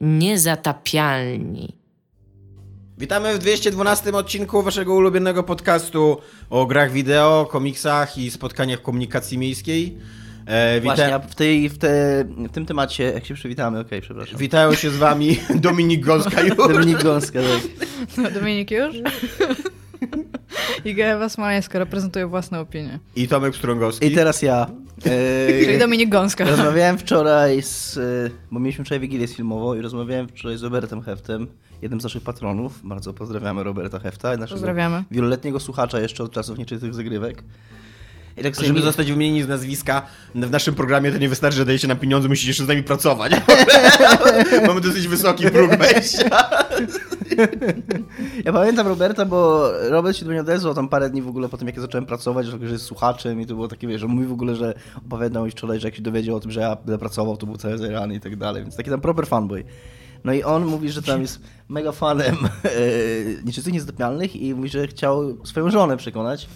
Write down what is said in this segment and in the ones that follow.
Niezatapialni. Witamy w 212 odcinku waszego ulubionego podcastu o grach wideo, komiksach i spotkaniach komunikacji miejskiej. E, wita... Właśnie, w, tej, w, te, w tym temacie, jak się przywitamy, okej, okay, przepraszam. Witają się z wami Dominik Gąska już. Dominik Gąska, tak. No, Dominik już? I Ewa Smoleńska reprezentuje własne opinie. I Tomek Strągowski. I teraz ja. E, Czyli Dominik Gąska. Rozmawiałem wczoraj z... Bo mieliśmy wczoraj Wigilię filmową i rozmawiałem wczoraj z Robertem Heftem, jednym z naszych patronów. Bardzo pozdrawiamy Roberta Hefta. Naszego pozdrawiamy. Wieloletniego słuchacza jeszcze od czasów nieczytych zagrywek. I tak Żeby mi... zostać wymienieni z nazwiska w naszym programie, to nie wystarczy, że dajecie nam pieniądze, musicie jeszcze z nami pracować. Mamy dosyć wysoki próg wejścia. ja pamiętam Roberta, bo Robert się do mnie odezwał tam parę dni w ogóle po tym, jak ja zacząłem pracować, że jest słuchaczem i to było takie, wiesz, że mówi w ogóle, że opowiadał mi wczoraj, że jak się dowiedział o tym, że ja będę pracował, to był cały zajrany i tak dalej, więc taki tam proper fanboy. No i on mówi, że tam jest mega fanem e, nieczystych niezatapialnych i mówi, że chciał swoją żonę przekonać,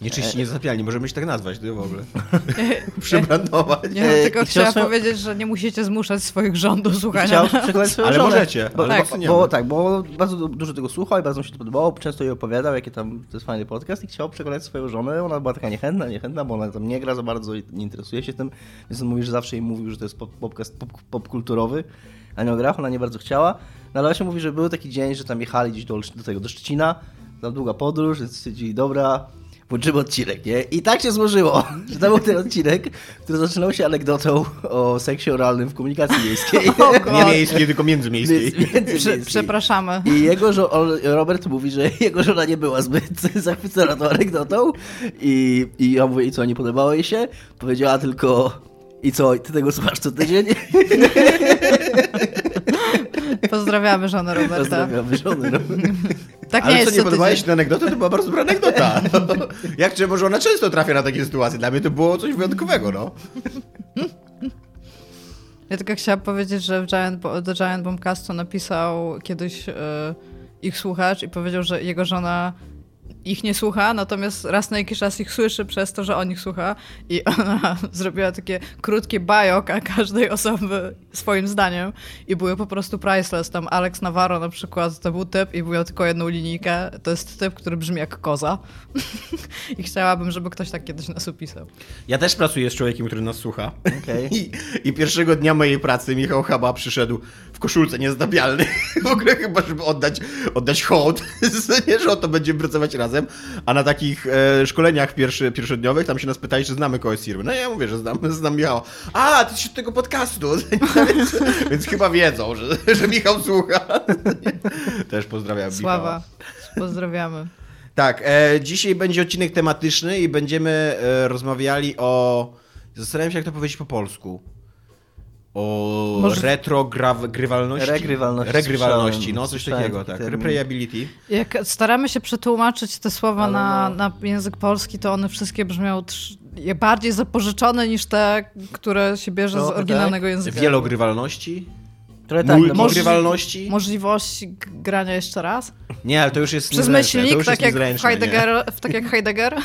Nieczyści niezapialni, możemy się tak nazwać to w ogóle. Przebrandować. Nie, no, tylko chciałam swoją... powiedzieć, że nie musicie zmuszać swoich rządów słuchania. Chciał przekonać swoją Ale żonę. możecie. Bo, tak. Bo, bo, tak, bo bardzo dużo tego słuchał i bardzo mu się to podobało. Często jej opowiadał, jakie tam to jest fajny podcast i chciał przekonać swoją żonę. Ona była taka niechętna, niechętna, bo ona tam nie gra za bardzo i nie interesuje się tym. Więc on mówi, że zawsze jej mówił, że to jest podcast popkulturowy, pop, pop a nie o grach. Ona nie bardzo chciała. No ale właśnie mówi, że był taki dzień, że tam jechali gdzieś do, do tego, do Szczecina. Tam długa podróż, więc stwierdzili, dobra, włączymy odcinek, nie? I tak się złożyło, że to był ten odcinek, który zaczynał się anegdotą o seksie oralnym w komunikacji miejskiej. Nie miejskiej, tylko międzymiejskiej. Między Przepraszamy. I jego Robert mówi, że jego żona nie była zbyt zachwycona tą anegdotą i, i ja mówię, i co, nie podobało jej się? Powiedziała tylko, i co, ty tego słuchasz co tydzień? Pozdrawiamy żonę Roberta. Pozdrawiamy żonę Roberta. Tak Ale nie co, nie podobała się ta anegdota? To była bardzo dobra anegdota. Jak czy może ona często trafia na takie sytuacje? Dla mnie to było coś wyjątkowego, no. Ja tylko chciałam powiedzieć, że Giant, The Giant Bombcastu napisał kiedyś yy, ich słuchacz i powiedział, że jego żona ich nie słucha, natomiast raz na jakiś czas ich słyszy przez to, że on ich słucha i ona zrobiła takie krótkie bajoka każdej osoby swoim zdaniem i były po prostu priceless. Tam Alex Navarro na przykład to był typ i miał tylko jedną linijkę. To jest typ, który brzmi jak koza i chciałabym, żeby ktoś tak kiedyś nas opisał. Ja też pracuję z człowiekiem, który nas słucha okay. I, I, pierwszego dnia mojej pracy Michał Chaba przyszedł w koszulce niezdabialnej w ogóle chyba, żeby oddać, oddać hołd, nie, że o to będziemy pracować razem razem, a na takich e, szkoleniach pierwszy, pierwszodniowych tam się nas pytali, czy znamy kogoś z firmy. No ja mówię, że znam, znam Michała. A, ty się od tego podcastu. więc, więc, chyba wiedzą, że, że Michał słucha. Też pozdrawiam Sława. Michała. Pozdrawiamy. Tak, e, dzisiaj będzie odcinek tematyczny i będziemy e, rozmawiali o... Zastanawiam się, jak to powiedzieć po polsku o Może... retrogrywalności. Regrywalności. Regrywalności, no coś takiego, tak. Replayability. Jak staramy się przetłumaczyć te słowa na, no... na język polski, to one wszystkie brzmią bardziej zapożyczone niż te, które się bierze no, z oryginalnego tak. języka. Wielogrywalności? Trochę tak. No, Multigrywalności? Możliwości grania jeszcze raz? Nie, ale to już jest Przez myślnik, tak, jak Heidegger, tak jak Heidegger.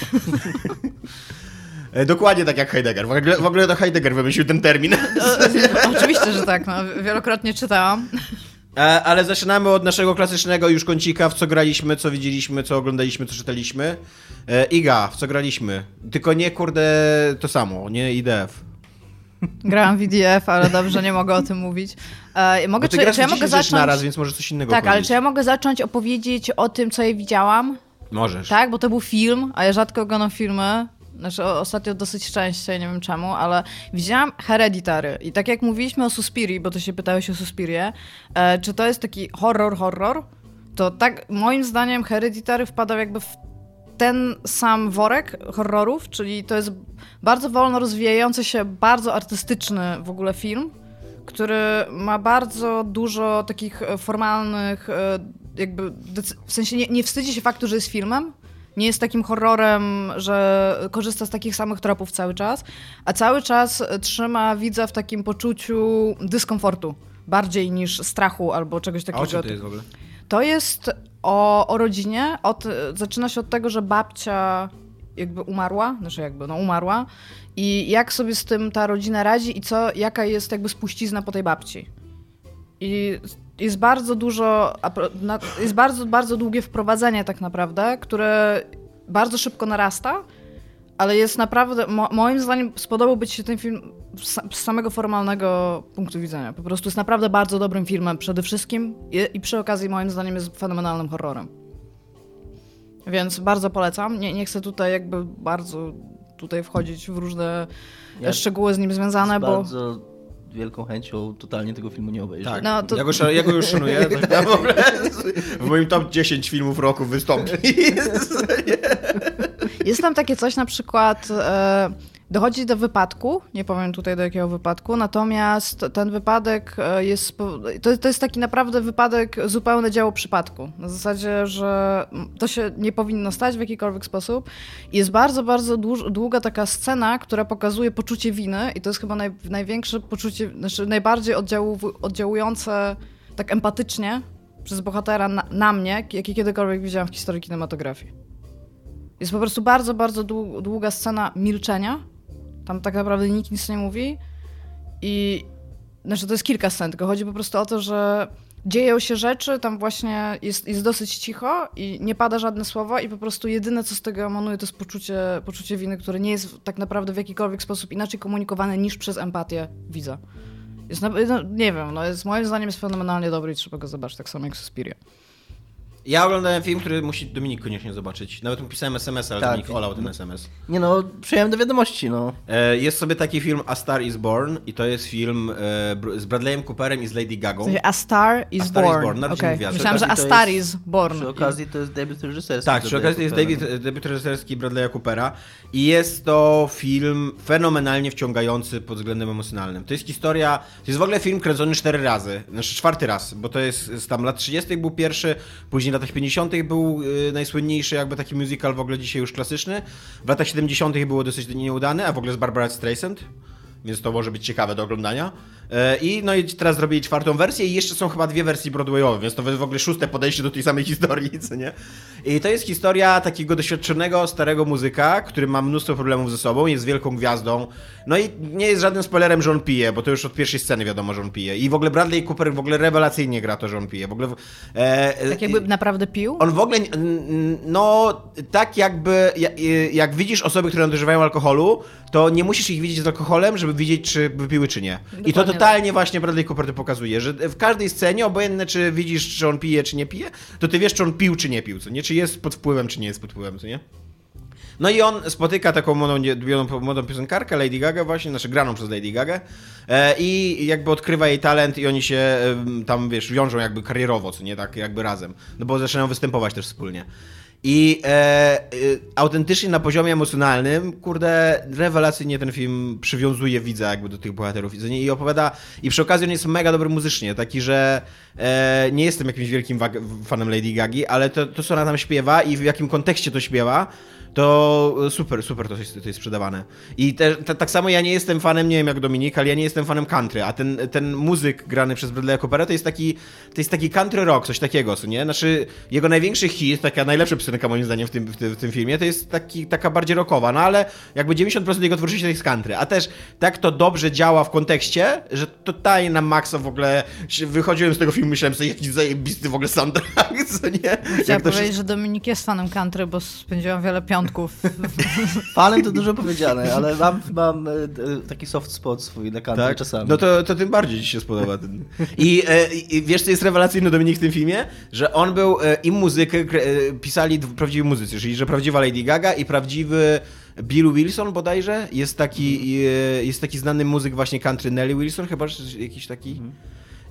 E, dokładnie tak jak Heidegger. W ogóle, w ogóle to Heidegger wymyślił ten termin. No, oczywiście, że tak. No, wielokrotnie czytałam. E, ale zaczynamy od naszego klasycznego już kącika, w co graliśmy, co widzieliśmy, co oglądaliśmy, co czytaliśmy. E, Iga, w co graliśmy? Tylko nie, kurde, to samo, nie IDF. Grałam w IDF, ale dobrze, nie mogę o tym mówić. E, mogę, czy, czy ja mogę zacząć... naraz, więc może coś innego Tak, powiedzieć. ale czy ja mogę zacząć opowiedzieć o tym, co ja widziałam? Możesz. Tak, bo to był film, a ja rzadko oglądam filmy. Znaczy ostatnio dosyć częściej, nie wiem czemu, ale widziałam Hereditary. I tak jak mówiliśmy o Suspirii, bo to się pytałeś o Suspirię, e, czy to jest taki horror, horror, to tak moim zdaniem Hereditary wpadał jakby w ten sam worek horrorów, czyli to jest bardzo wolno rozwijający się, bardzo artystyczny w ogóle film, który ma bardzo dużo takich formalnych, e, jakby w sensie nie, nie wstydzi się faktu, że jest filmem, nie jest takim horrorem, że korzysta z takich samych tropów cały czas, a cały czas trzyma widza w takim poczuciu dyskomfortu, bardziej niż strachu albo czegoś takiego. A o czym to jest w ogóle? To jest o, o rodzinie. Od, zaczyna się od tego, że babcia jakby umarła, znaczy jakby, no umarła i jak sobie z tym ta rodzina radzi i co, jaka jest jakby spuścizna po tej babci. i jest bardzo dużo, jest bardzo, bardzo długie wprowadzenie tak naprawdę, które bardzo szybko narasta, ale jest naprawdę, mo, moim zdaniem spodobałby ci się ten film z samego formalnego punktu widzenia. Po prostu jest naprawdę bardzo dobrym filmem przede wszystkim i, i przy okazji moim zdaniem jest fenomenalnym horrorem. Więc bardzo polecam. Nie, nie chcę tutaj jakby bardzo tutaj wchodzić w różne ja szczegóły z nim związane, bo... Bardzo wielką chęcią totalnie tego filmu nie obejrzę. Tak, no, to... ja, go, ja go już szanuję. Tak, w, ogóle, w moim top 10 filmów roku wystąpi. Jest tam takie coś na przykład... E, dochodzi do wypadku, nie powiem tutaj do jakiego wypadku, natomiast ten wypadek e, jest, to, to jest taki naprawdę wypadek zupełne dzieło przypadku. Na zasadzie, że to się nie powinno stać w jakikolwiek sposób. Jest bardzo, bardzo długa taka scena, która pokazuje poczucie winy i to jest chyba naj, największe poczucie, znaczy najbardziej oddziału, oddziałujące tak empatycznie przez bohatera na, na mnie, jakie kiedykolwiek widziałam w historii kinematografii. Jest po prostu bardzo, bardzo długa scena milczenia, tam tak naprawdę nikt nic nie mówi i znaczy to jest kilka scen, tylko chodzi po prostu o to, że dzieją się rzeczy, tam właśnie jest, jest dosyć cicho i nie pada żadne słowo i po prostu jedyne, co z tego emanuje, to jest poczucie, poczucie winy, które nie jest tak naprawdę w jakikolwiek sposób inaczej komunikowane niż przez empatię widza. Jest, no, nie wiem, no jest, moim zdaniem jest fenomenalnie dobry i trzeba go zobaczyć, tak samo jak Suspiria. Ja oglądałem film, który musi Dominik koniecznie zobaczyć. Nawet mu pisałem SMS, ale tak. Dominik olał ten SMS. Nie no, przyjąłem do wiadomości, no. E, jest sobie taki film A Star is Born i to jest film e, z Bradleyem Cooperem i z Lady Gagą. A Star is A Star Born. Is born. Okay. Myślałam, że A Star is Born. Przy okazji to jest debiut reżyserski. Tak, przy okazji to jest debiut, debiut reżyserski Bradley'a Coopera i jest to film fenomenalnie wciągający pod względem emocjonalnym. To jest historia, to jest w ogóle film kręcony cztery razy, znaczy czwarty raz, bo to jest z tam lat 30. był pierwszy, później w latach 50. był y, najsłynniejszy jakby taki musical w ogóle dzisiaj już klasyczny. W latach 70. było dosyć nieudany, a w ogóle z Barbara Streisand więc to może być ciekawe do oglądania. E, I no i teraz zrobili czwartą wersję i jeszcze są chyba dwie wersje Broadwayowe, więc to w ogóle szóste podejście do tej samej historii, co nie? I to jest historia takiego doświadczonego, starego muzyka, który ma mnóstwo problemów ze sobą, jest wielką gwiazdą. No i nie jest żadnym spoilerem, że on pije, bo to już od pierwszej sceny wiadomo, że on pije. I w ogóle Bradley Cooper w ogóle rewelacyjnie gra to, że on pije. W ogóle, e, e tak jakby naprawdę pił? On w ogóle, no tak jakby, jak, jak widzisz osoby, które nadużywają alkoholu, to nie musisz ich widzieć z alkoholem, żeby widzieć, czy wypiły, czy nie. Dokładnie I to totalnie właśnie Bradley Cooper to pokazuje, że w każdej scenie, obojętnie czy widzisz, czy on pije, czy nie pije, to ty wiesz, czy on pił, czy nie pił, co nie? Czy jest pod wpływem, czy nie jest pod wpływem, co nie? No i on spotyka taką młodą, młodą piosenkarkę, Lady Gaga właśnie, znaczy graną przez Lady Gaga e, i jakby odkrywa jej talent i oni się tam, wiesz, wiążą jakby karierowo, co nie, tak jakby razem, no bo zaczynają występować też wspólnie. I e, e, autentycznie na poziomie emocjonalnym, kurde, rewelacyjnie ten film przywiązuje widza jakby do tych bohaterów i opowiada, i przy okazji on jest mega dobry muzycznie, taki, że e, nie jestem jakimś wielkim fanem Lady Gagi, ale to, to, co ona tam śpiewa i w jakim kontekście to śpiewa, to super, super to jest, to jest sprzedawane. I te, te, tak samo ja nie jestem fanem, nie wiem jak Dominik, ale ja nie jestem fanem country, a ten, ten muzyk grany przez Bradley'a Coopera to jest taki, to jest taki country rock, coś takiego, co nie? Znaczy, jego największy hit, taka najlepsza piosenka moim zdaniem w tym, w tym, w tym filmie, to jest taki, taka bardziej rockowa, no ale jakby 90% jego twórczości to jest country, a też tak to dobrze działa w kontekście, że totalnie na maksa w ogóle wychodziłem z tego filmu, myślałem sobie, jaki zajebisty w ogóle soundtrack, co nie? Chciałam powiedzieć, że Dominik jest fanem country, bo spędziłam wiele piątków Fanem to dużo powiedziane, ale mam, mam e, taki soft spot swój na country tak? czasami. No to, to tym bardziej ci się spodoba. Ten. I, e, I wiesz, co jest rewelacyjne Dominik w tym filmie? Że on był, e, im muzykę pisali prawdziwi muzycy, czyli że prawdziwa Lady Gaga i prawdziwy Bill Wilson bodajże, jest taki, jest taki znany muzyk właśnie country, Nelly Wilson chyba, jakiś taki... Mhm.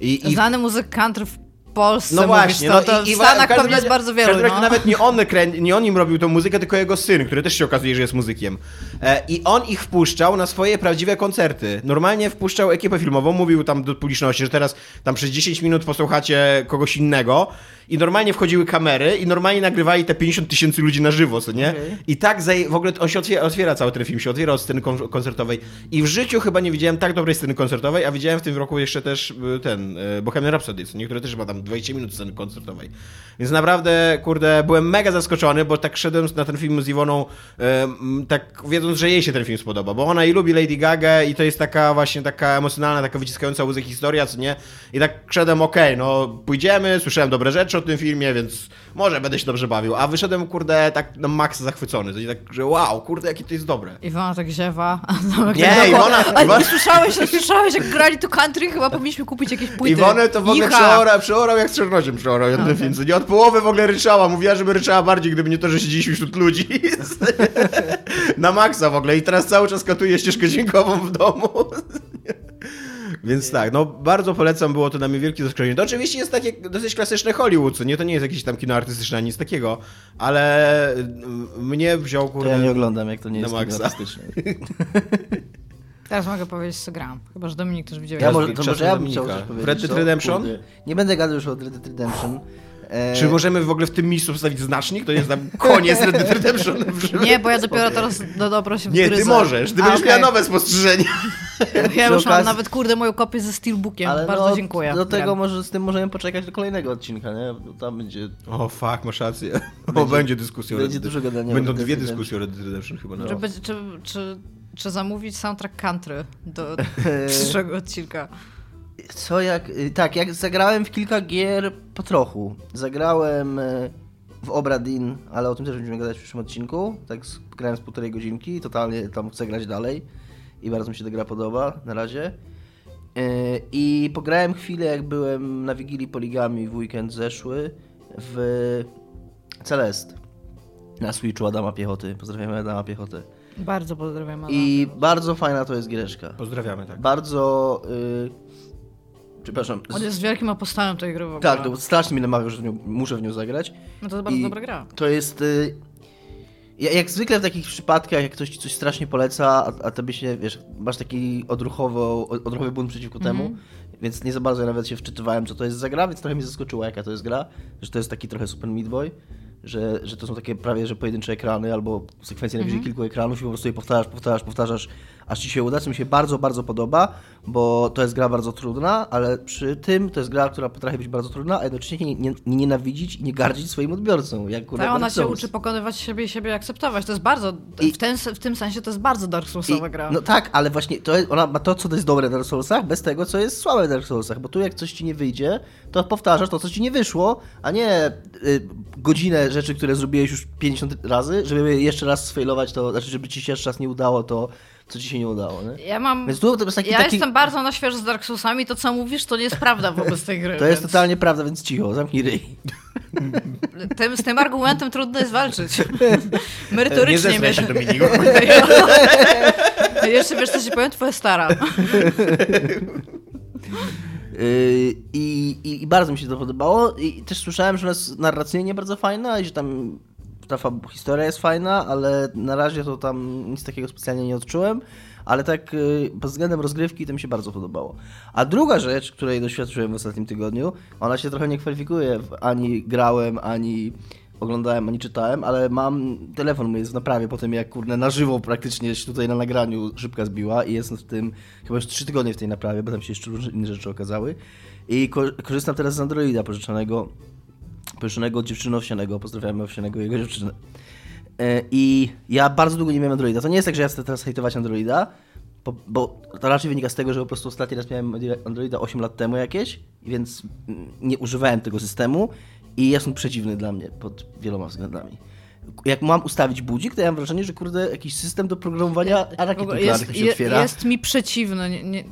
I, i... Znany muzyk country w Polsce no właśnie, to, no to i, w Stanach pewnie jest bardzo wielu. No. Nawet nie on, nie on im robił tą muzykę, tylko jego syn, który też się okazuje, że jest muzykiem. E, I on ich wpuszczał na swoje prawdziwe koncerty. Normalnie wpuszczał ekipę filmową, mówił tam do publiczności, że teraz tam przez 10 minut posłuchacie kogoś innego, i normalnie wchodziły kamery i normalnie nagrywali te 50 tysięcy ludzi na żywo, co nie? Okay. I tak w ogóle on się otwiera, otwiera, cały ten film, się otwiera od sceny koncertowej. I w życiu chyba nie widziałem tak dobrej sceny koncertowej, a widziałem w tym roku jeszcze też y, ten y, Bohemian Rhapsody, co niektóre też chyba tam 20 minut sceny koncertowej. Więc naprawdę, kurde, byłem mega zaskoczony, bo tak szedłem na ten film z Iwoną, tak wiedząc, że jej się ten film spodoba, bo ona i lubi Lady Gaga i to jest taka właśnie taka emocjonalna, taka wyciskająca łzy historia, co nie? I tak szedłem, okej, no pójdziemy, słyszałem dobre rzeczy o tym filmie, więc może będę się dobrze bawił. A wyszedłem, kurde, tak na maksa zachwycony. To tak, że wow, kurde, jakie to jest dobre. Iwona tak ziewa. Nie, tak. Iwona- Iwona- nie słyszałeś, nie słyszałeś, jak grali tu country, chyba powinniśmy kupić jakieś płyty. Iwonę to w ogóle przeorał, przeorał jak z czernosiem przeorał okay. ten film. co Nie od połowy w ogóle ryczała. Mówiła, żeby ryczała bardziej, gdyby nie to, że siedzieliśmy wśród ludzi. Na maksa w ogóle. I teraz cały czas katuje ścieżkę dźwiękową w domu. Więc tak, no bardzo polecam, było to dla mnie wielkie zaskoczenie. To oczywiście jest takie dosyć klasyczne Hollywood, co nie? To nie jest jakieś tam kino artystyczne, ani nic takiego, ale mm, mnie wziął, To kurde... ja nie oglądam, jak to nie jest kino artystyczne. Teraz mogę powiedzieć, co gram. Chyba, że Dominik też widział. Ja Czas- może, to może ja bym chciał coś powiedzieć. Red Dead? Redemption? Kurde. Nie będę gadał już o Red Dead Redemption. E, Czy możemy w ogóle w tym miejscu wstawić znacznik? To jest tam koniec Red Dead Redemption. Nie, bo ja dopiero teraz do, dobro się Nie, ty możesz, ty A, będziesz miała nowe spostrzeżenia. Ja już mam nawet, kurde, moją kopię ze Steelbookiem. Ale Bardzo no, dziękuję. Do tego może z tym możemy poczekać do kolejnego odcinka, nie? Bo Tam będzie... O, fuck, masz rację. Bo będzie dyskusja. o będzie dużo gadania Będą dwie dyskusje o Red Dead Redemption chyba. No. Czy, będzie- czy, czy, czy zamówić soundtrack country do przyszłego odcinka? Co jak... y, Tak, jak zagrałem w kilka gier po trochu. Zagrałem e, w Obradin, ale o tym też będziemy gadać w przyszłym odcinku. Tak grałem z półtorej godzinki, totalnie tam chcę grać dalej. I bardzo mi się ta gra podoba na razie. E, I pograłem chwilę, jak byłem na Wigilii Poligami w weekend zeszły w Celest. Na Switchu Adama Piechoty. Pozdrawiamy Adama Piechoty. Bardzo pozdrawiam. Adama. I bardzo fajna to jest giereczka. Pozdrawiamy, tak. Bardzo. Y... Przepraszam. On jest wielkim apostołem tej gry w ogóle. Tak, to strasznie mi namawiał, że w nią, muszę w nią zagrać. No to jest bardzo I dobra gra. To jest. Y... ja- Jak zwykle w takich przypadkach, jak ktoś ci coś strasznie poleca, a, a tobie się, wiesz, masz taki odruchowy bunt przeciwko Mhm. temu, więc nie za bardzo ja nawet się wczytywałem, co to jest za gra, więc trochę mnie zaskoczyło, jaka to jest gra, że to jest taki trochę Super Meat Boy, że, że to są takie prawie, że pojedyncze ekrany albo sekwencje najwyżej Mhm. kilku ekranów i po prostu je powtarzasz, powtarzasz, powtarzasz, aż ci się uda, co mi się bardzo, bardzo podoba, bo to jest gra bardzo trudna, ale przy tym to jest gra, która potrafi być bardzo trudna, a jednocześnie nie, nie, nie nienawidzić i nie gardzić swoim odbiorcą, jak Tak, ona się uczy pokonywać siebie i siebie akceptować. To jest bardzo, I- w, ten, w tym sensie to jest bardzo Dark Soulsowa I- gra. No tak, ale właśnie to jest, ona ma to, co jest dobre w Dark Soulsach, bez tego, co jest słabe w Dark Soulsach, bo tu jak coś ci nie wyjdzie, to powtarzasz to, co ci nie wyszło, a nie y, godzinę rzeczy, które zrobiłeś już 50 razy, żeby jeszcze raz sfailować to, znaczy, żeby ci się jeszcze raz nie udało to, co ci się nie udało, nie? Ja mam... Więc tu to jest taki, ja taki jestem bardzo na świeżo z Dark Soulsami, to co mówisz, to nie jest prawda wobec tej gry. to jest więc totalnie prawda, więc cicho, zamknij ryj. Tym, z tym argumentem trudno jest walczyć. Nie Merytorycznie zesraj się, wiesz. Dominiku. Jeszcze wiesz, co ci powiem? Twoja stara. Yy, I, i, I bardzo mi się to podobało. I też słyszałem, że ona jest narracyjnie bardzo fajna i że tam ta fab- historia jest fajna, ale na razie to tam nic takiego specjalnie nie odczułem. Ale tak yy, pod względem rozgrywki to mi się bardzo podobało. A druga rzecz, której doświadczyłem w ostatnim tygodniu, ona się trochę nie kwalifikuje. Ani grałem, ani oglądałem, ani czytałem, ale mam telefon mój jest w naprawie po tym, jak kurde na żywo praktycznie się tutaj na nagraniu szybka zbiła i jestem w tym chyba już trzy tygodnie w tej naprawie, bo tam się jeszcze różne inne rzeczy okazały. I ko- korzystam teraz z Androida pożyczonego, pożyczonego od dziewczyny Owsianego, pozdrawiamy Owsianego i jego dziewczynę. E, I ja bardzo długo nie miałem Androida. To nie jest tak, że ja chcę teraz hejtować Androida, bo, bo to raczej wynika z tego, że po prostu ostatni raz miałem Androida 8 lat temu jakieś, więc nie używałem tego systemu i jest on przedziwny dla mnie pod wieloma względami. Jak mam ustawić budzik, to ja mam wrażenie, że kurde, jakiś system do programowania rakiet nuklearnych się otwiera. jest mi przeciwny. Nie, nie,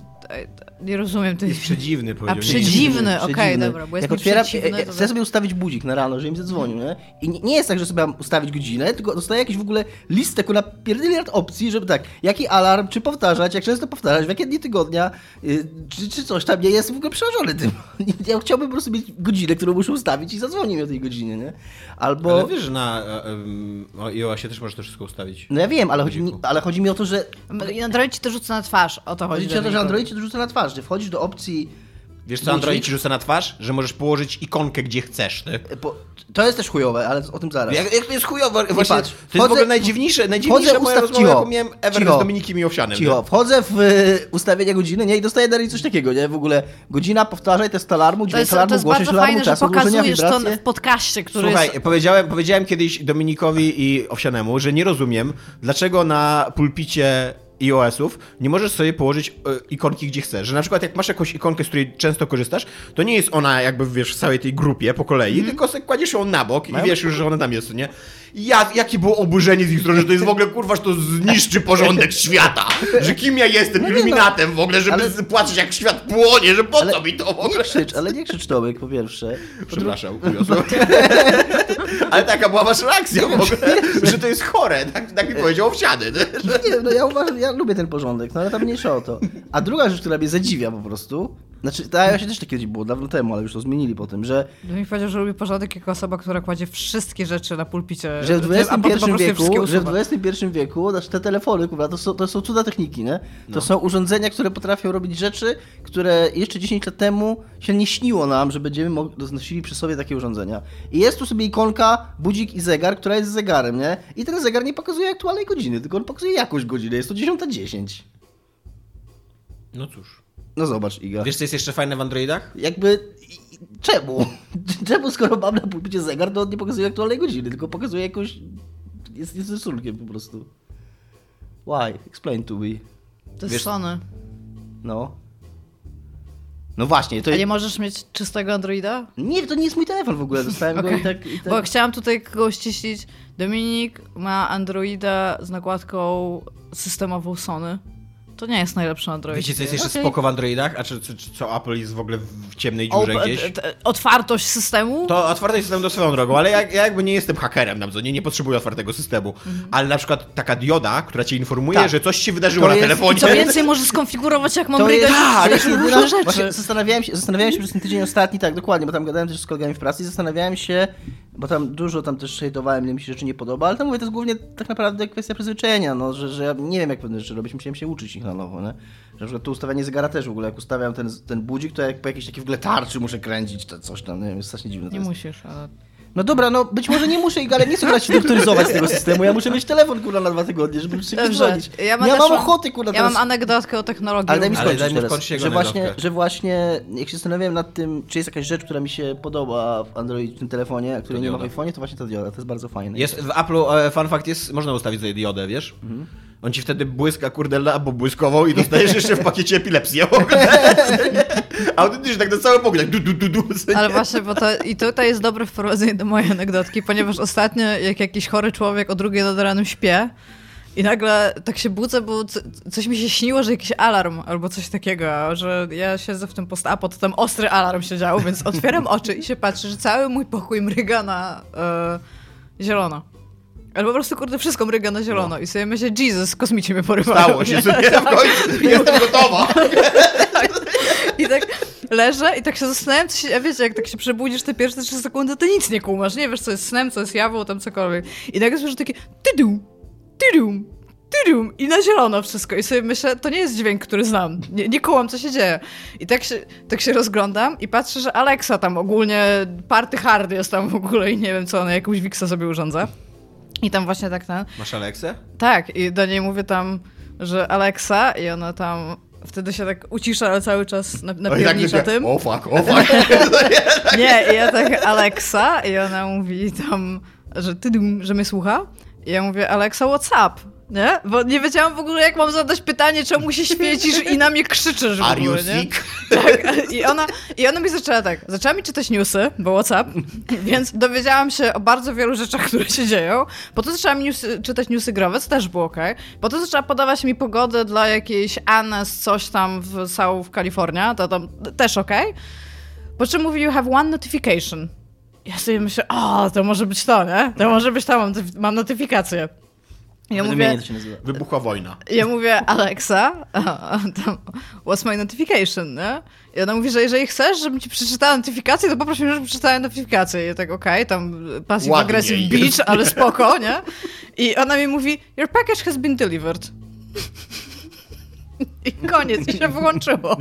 nie rozumiem tej... Jest przedziwny, A powiedział. Nie, przedziwny, okej, Przedziwny. dobra, bo jest Jak przeciwny, e, e, to chcę sobie ustawić budzik na rano, żeby mi zadzwonił, nie? I nie, nie jest tak, że sobie mam ustawić godzinę, tylko dostaję jakiś w ogóle list taką na pierdyliard opcji, żeby tak, jaki alarm, czy powtarzać, jak często powtarzać, w jakie dni tygodnia, y, czy, czy coś tam, nie jestem w ogóle przerażony tym. Ja chciałbym po prostu mieć godzinę, którą muszę ustawić i zadzwoni mi o tej godzinie, nie? Albo... Ale wiesz, że na e, em, o iOSie też możesz to wszystko ustawić. No ja wiem, ale chodzi, mi, ale chodzi mi o to, że I Android ci to rzuca na twarz, o to chodzi. Chodzi o to, że. Android ci dorzuca na twarz, że wchodzisz do opcji Wiesz co. Android ci rzuca na twarz? Że możesz położyć ikonkę gdzie chcesz, ty. Po, to jest też chujowe, ale o tym zaraz. Jak, jak to jest chujowe, właśnie, patrz, to jest wchodzę- w ogóle najdziwniejsze, najdziwniejsza wchodzę, moja ustaw- rozmowa, cicho, jaką miałem ever cicho. z Dominikiem i Owsianem. Cicho, wchodzę w y, ustawienia godziny, nie, i dostaję dalej coś takiego, nie, w ogóle godzina, powtarzaj test alarmu, To dźwięk to alarmu, jest głośność alarmu, fajne, czas odłożenia, pokazujesz to wibracje. w podcaście, który Słuchaj, jest... powiedziałem, powiedziałem kiedyś Dominikowi i Owsianemu, że nie rozumiem, dlaczego na pulpicie iOS-ów nie możesz sobie położyć e, ikonki gdzie chcesz. Że na przykład jak masz jakąś ikonkę, z której często korzystasz, to nie jest ona jakby wiesz w całej tej grupie po kolei, Mhm. tylko sobie kładziesz ją na bok i wiesz już, że ona tam jest, nie? Ja, jakie było oburzenie z ich strony, że to jest w ogóle kurwa, że to zniszczy porządek świata. Że kim ja jestem, No nie no, iluminatem w ogóle, żeby ale- płacić jak świat płonie, że po Ale co mi to w Nie ogóle? krzycz, ale nie krzycz Tomek, po pierwsze. Przepraszam, uniosłem. Ale taka była wasza reakcja w ogóle, że to jest chore. Tak, tak mi powiedział Owsiany. nie? Nie no ja uważam, ja lubię ten porządek, no ale tam mniejsza o to. A druga rzecz, która mnie zadziwia po prostu, znaczy, na iOSie też tak kiedyś było, dawno temu, ale już to zmienili po tym, że, Mi powiedział, że lubi porządek jako osoba, która kładzie wszystkie rzeczy na pulpicie. że w XXI wieku, że w. XXI wieku, znaczy te telefony, kurwa, to są, to są cuda techniki, nie? To są urządzenia, które potrafią robić rzeczy, które jeszcze 10 lat temu się nie śniło nam, że będziemy mogli, nosili przy sobie takie urządzenia. I jest tu sobie ikonka, budzik i zegar, która jest zegarem, nie? I ten zegar nie pokazuje aktualnej godziny, tylko on pokazuje jakąś godzinę, jest to 10.10. No cóż. No zobacz, Iga. Wiesz, co jest jeszcze fajne w Androidach? Jakby. Czemu? Czemu skoro mam na pulpicie zegar, to on nie pokazuje aktualnej godziny, tylko pokazuje jakąś. Jest, jest rysunkiem po prostu. Why? Explain to me. To jest Wiesz- Sony. No. No właśnie, to A nie możesz mieć czystego Androida? Nie, to nie jest mój telefon w ogóle, dostałem go Okej. i tak. I tak... Bo chciałam tutaj kogoś ściślić. Dominik ma Androida z nakładką systemową Sony. To nie jest najlepszy Android. Wiecie, co jest jeszcze Okej. spoko w Androidach? A czy, czy, czy co Apple jest w ogóle w ciemnej dziurze Op- gdzieś? t- Otwartość systemu? To otwarty system do swoją drogą, ale ja, ja jakby nie jestem hakerem, na nie, nie potrzebuję otwartego systemu. Ale na przykład taka dioda, która cię informuje, Tak. że coś się wydarzyło To na jest- telefonie. Co więcej, możesz skonfigurować, jak mam To jest, tak, jest różne rzeczy. Zastanawiałem się, zastanawiałem się przez ten tydzień ostatni, tak, dokładnie, bo tam gadałem też z kolegami w pracy i zastanawiałem się, bo tam dużo tam też shade'owałem, ile mi się rzeczy nie podoba, ale tam mówię, to jest głównie tak naprawdę kwestia przyzwyczajenia, no, że, że ja nie wiem, jak pewne rzeczy robić, musiałem się uczyć ich na nowo, nie? Że na przykład to ustawianie zegara też w ogóle, jak ustawiam ten, ten budzik, to jak po jakiejś takiej w ogóle tarczy muszę kręcić, to coś tam, nie wiem, jest strasznie dziwne Nie musisz, ale... No dobra, no być może nie muszę, ale nie chcę grać się doktoryzować z tego systemu, ja muszę mieć telefon, kurwa, na dwa tygodnie, żeby się Dobrze. Ja Ja, mam, mam też ochoty, kurwa, Ja teraz... mam anegdotkę o technologii. Ale daj mi Ale skończyć daj mu teraz, skończyć jego że właśnie, że właśnie, jak się zastanawiałem nad tym, czy jest jakaś rzecz, która mi się podoba w Android, w tym telefonie, a której nie ma w iPhone'ie, to właśnie ta dioda, to jest bardzo fajne. Jest w Apple'u, e, fun fact jest, można ustawić sobie diodę, wiesz? Mhm. On ci wtedy błyska, kurde, albo błyskową i dostajesz jeszcze w pakiecie epilepsję. Autentycznie tak na cały pokój, tak du, du, du, du. Ale właśnie, bo to, i tutaj jest dobre wprowadzenie do mojej anegdotki, ponieważ ostatnio, jak jakiś chory człowiek o drugiej nad ranem śpię i nagle tak się budzę, bo co- coś mi się śniło, że jakiś alarm albo coś takiego, a że ja siedzę w tym post a to tam ostry alarm się działo, więc otwieram oczy i się patrzę, że cały mój pokój mryga na e, zielono. Ale po prostu, kurde, wszystko mryga na zielono. I sobie myślę, Jesus, kosmici mnie porywają. No. Stało się sobie w końcu, jestem gotowa. I tak leżę i tak się zastanawiam, co się, a wiecie, jak tak się przebudzisz te pierwsze 3 sekundy, to nic nie kumasz, nie wiesz, co jest snem, co jest jawą, tam cokolwiek. I nagle słyszę takie tydum, tydum, tydum i na zielono wszystko. I sobie myślę, to nie jest dźwięk, który znam. Nie, nie kułam, co się dzieje. I tak się, tak się rozglądam i patrzę, że Alexa tam ogólnie, party hard jest tam w ogóle i nie wiem, co ona, jakąś Wiksa sobie urządza. I tam właśnie tak ten... Masz Aleksę? Tak, i do niej mówię tam, że Alexa i ona tam wtedy się tak ucisza, ale cały czas tak napiernicza myślę, tym. O fuck, o fuck. Nie, i ja tak Alexa i ona mówi tam, że ty że mnie słucha. I ja mówię, Alexa, what's up? Nie? Bo nie wiedziałam w ogóle, jak mam zadać pytanie, czemu się świecisz i na mnie krzyczysz w Are ogóle, nie? Tak, i ona, i ona mi zaczęła tak, zaczęła mi czytać newsy, bo WhatsApp, więc dowiedziałam się o bardzo wielu rzeczach, które się dzieją. Potem zaczęła mi newsy, czytać newsy growe, co też było okej. Potem zaczęła podawać mi pogodę dla jakiejś Anes, coś tam w South California, to tam też okej. Po czym mówi, you have one notification. Ja sobie myślę, o, to może być to, nie? To może być to, mam, mam notyfikację. Ja mówię, Powiadomienie to się nazywa. Wybuchła wojna. ja mówię, Alexa, what's my notification, nie? I ona mówi, że jeżeli chcesz, żebym ci przeczytała notyfikację, to poproś mnie, żebym przeczytała notyfikację. I ja tak, okej, tam passive aggressive jest. bitch, ale spoko, nie? I ona mi mówi, your package has been delivered. I koniec, i się wyłączyło.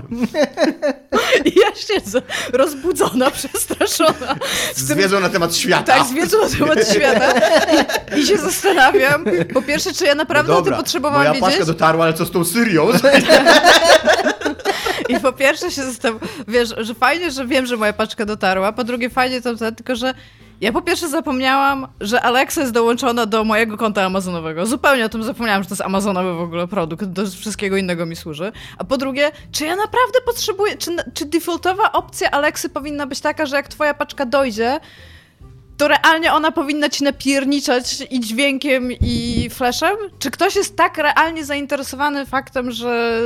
I ja siedzę rozbudzona, przestraszona. Z tym, wiedzą na temat świata. Tak, z wiedzą na temat świata. I, I, się zastanawiam, po pierwsze, czy ja naprawdę no dobra, o tym potrzebowałam moja wiedzieć. Moja paczka dotarła, ale co z tą Syrią? I po pierwsze się zastanawiam, wiesz, że fajnie, że wiem, że moja paczka dotarła, po drugie fajnie to tylko, że ja po pierwsze zapomniałam, że Alexa jest dołączona do mojego konta amazonowego. Zupełnie o tym zapomniałam, że to jest amazonowy w ogóle produkt, do wszystkiego innego mi służy. A po drugie, czy ja naprawdę potrzebuję, czy, czy defaultowa opcja Alexy powinna być taka, że jak twoja paczka dojdzie, to realnie ona powinna ci napierniczać i dźwiękiem, i flashem? Czy ktoś jest tak realnie zainteresowany faktem, że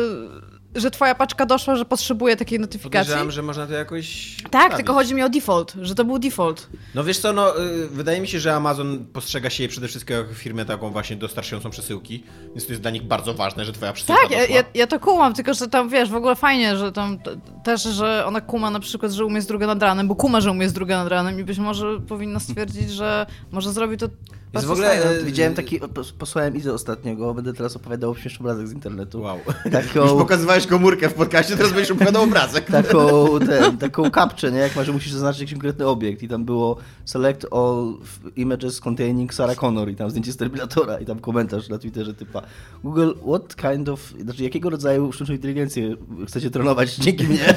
że twoja paczka doszła, że potrzebuje takiej notyfikacji. Podejrzewam, że można to jakoś Tak, sprawić. tylko chodzi mi o default, że to był default. No wiesz co, no y, wydaje mi się, że Amazon postrzega się przede wszystkim jako firmę taką właśnie dostarczającą przesyłki, więc to jest dla nich bardzo ważne, że twoja przesyłka Tak, ja, ja, to kumam, tylko że tam wiesz, w ogóle fajnie, że tam też, że ona kuma na przykład, że umie z druga nad ranem, bo kuma, że umie z druga nad ranem i być może powinna stwierdzić, że może zrobi to jest w ogóle e, widziałem taki, posłałem Izę ostatniego, będę teraz opowiadał śmieszny obrazek z internetu. Wow. Taką, Już pokazywałeś komórkę w podcaście, teraz będziesz opowiadał obrazek. Taką, ten, taką kapczę, nie? Jak masz, musisz zaznaczyć jakiś konkretny obiekt i tam było select all images containing Sarah Connor i tam zdjęcie z Terminatora i tam komentarz na Twitterze typa Google, what kind of, znaczy jakiego rodzaju sztuczną inteligencję chcecie trenować dzięki mnie?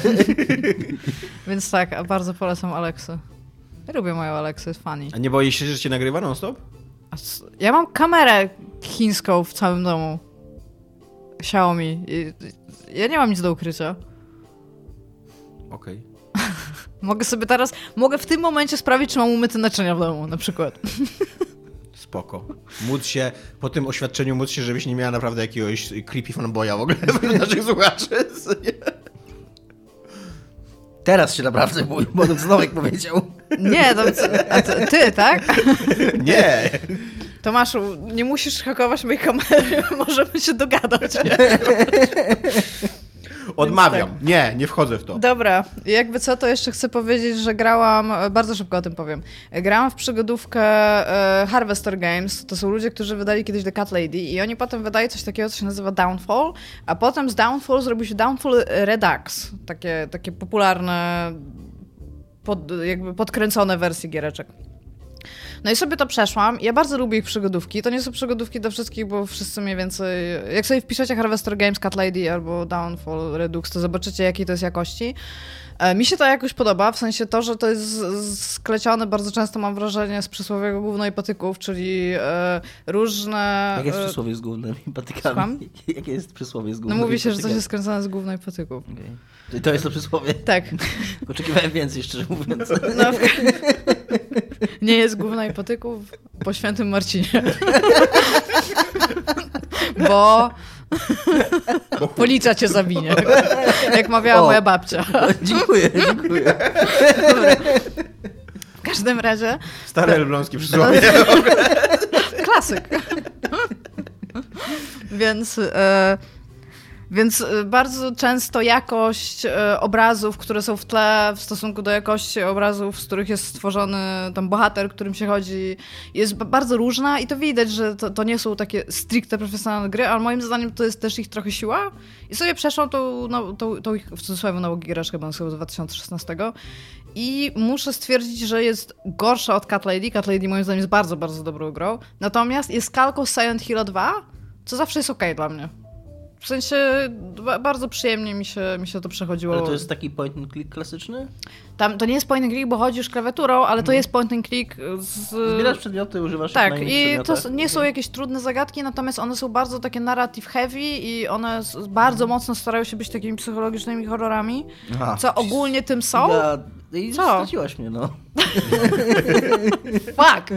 Więc tak, bardzo polecam Alexę. Ja lubię moją Alexę, jest funny. A nie boisz się, że cię nagrywa non-stop? Ja mam kamerę chińską w całym domu. Xiaomi. Ja nie mam nic do ukrycia. Okej. Okay. mogę sobie teraz, mogę w tym momencie sprawić, czy mam umyte naczynia w domu, na przykład. Spoko. Móc się, po tym oświadczeniu móc się, żebyś nie miała naprawdę jakiegoś creepy fanboya w ogóle w naszych słuchaczy. Teraz się naprawdę mój, bo Znowek powiedział. Nie, to, a ty, ty, tak? Nie. Tomaszu, nie musisz hakować mojej kamery, możemy się dogadać. Odmawiam. Tak. Nie, nie wchodzę w to. Dobra, jakby co, to jeszcze chcę powiedzieć, że grałam, bardzo szybko o tym powiem, grałam w przygodówkę e, Harvester Games. To są ludzie, którzy wydali kiedyś The Cat Lady i oni potem wydają coś takiego, co się nazywa Downfall, a potem z Downfall zrobił się Downfall Redux. Takie, takie popularne, pod, jakby podkręcone wersje giereczek. No i sobie to przeszłam. Ja bardzo lubię ich przygodówki. To nie są przygodówki dla wszystkich, bo wszyscy mniej więcej... Jak sobie wpiszecie Harvester Games, Cat Lady albo Downfall Redux, to zobaczycie, jakiej to jest jakości. E, mi się to jakoś podoba, w sensie to, że to jest sklecione bardzo często, mam wrażenie, z przysłowiego gówno i patyków, czyli e, różne... Jakie jest e, przysłowie z gównem i patykami? Słucham? Jakie jest przysłowie z gównem No mówi się, że coś jest skręcone z gówno i patyków. Okay. To jest to przysłowie? Tak. Oczekiwałem więcej, szczerze mówiąc. No, nie jest gówna i patyków po świętym Marcinie. Bo Policja cię zawinie. Jak mawiała o, moja babcia. Dziękuję, dziękuję. W każdym razie... Stare elbląskie przysłowie. Klasyk. Więc... E, więc y, bardzo często jakość y, obrazów, które są w tle w stosunku do jakości obrazów, z których jest stworzony tam bohater, którym się chodzi, jest bardzo różna i to widać, że to, to nie są takie stricte profesjonalne gry, ale moim zdaniem to jest też ich trochę siła. I sobie przeszłam tą, no, tą, tą ich w cudzysłowie nową giereczkę, chyba z 2016 i muszę stwierdzić, że jest gorsza od Cat Lady. Cat Lady moim zdaniem jest bardzo, bardzo dobrą grą. Natomiast jest kalką Silent Hill 2, co zawsze jest ok dla mnie. W sensie bardzo przyjemnie mi się, mi się to przechodziło. Ale to jest taki point and click klasyczny? Tam, to nie jest point and click, bo chodzisz klawiaturą, ale to mhm. jest point and click z... Zbierasz przedmioty, używasz Tak, i to nie są jakieś trudne zagadki, natomiast one są bardzo takie narrative heavy i one bardzo mocno starają się być takimi psychologicznymi horrorami, Aha. co ogólnie tym są. Ja i Co? straciłaś mnie, no. Fuck!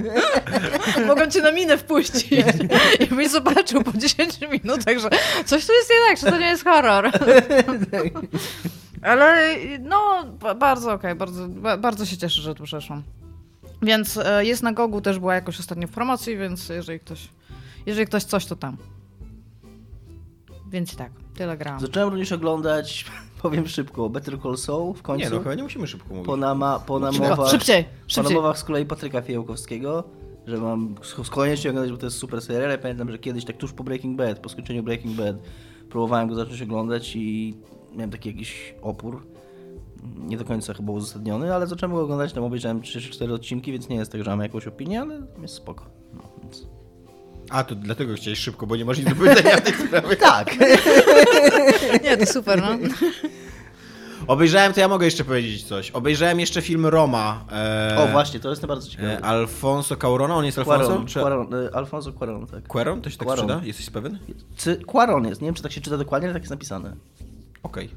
Mogę cię na minę wpuścić i byś zobaczył po 10 minutach, że coś tu jest nie tak, że to nie jest horror. Ale no, bardzo okej, okay, bardzo, bardzo się cieszę, że tu przeszłam. Więc e, jest na Gogu, też była jakoś ostatnio w promocji, więc jeżeli ktoś, jeżeli ktoś coś, to tam. Więc tak, tyle grałam. Zacząłem również oglądać powiem szybko, Better Call Saul w końcu. Nie, no chyba nie musimy szybko mówić. Po, nama, po namowach, szybciej, szybciej. Po namowach z kolei Patryka Fiełkowskiego, że mam koniecznie oglądać, bo to jest super serial. Ja pamiętam, że kiedyś tak tuż po Breaking Bad, po skończeniu Breaking Bad, próbowałem go zacząć oglądać i miałem taki jakiś opór. Nie do końca chyba uzasadniony, ale zacząłem go oglądać, tam obejrzałem 3-4 odcinki, więc nie jest tak, że mam jakąś opinię, ale jest spoko. No, więc... A, to dlatego chciałeś szybko, bo nie masz nic do powiedzenia w tej sprawie. Tak. Nie, to super, no. Obejrzałem, to ja mogę jeszcze powiedzieć coś. Obejrzałem jeszcze film Roma. E, O właśnie, to jest bardzo ciekawe. e, Alfonso Caurona, on jest Alfonso? Quaron, Czy... Quaron, y, Alfonso Cuaron, tak. Quaron? To się tak czyta? Jesteś pewien? Czy Quaron jest, nie wiem czy tak się czyta dokładnie, ale tak jest napisane. Okej.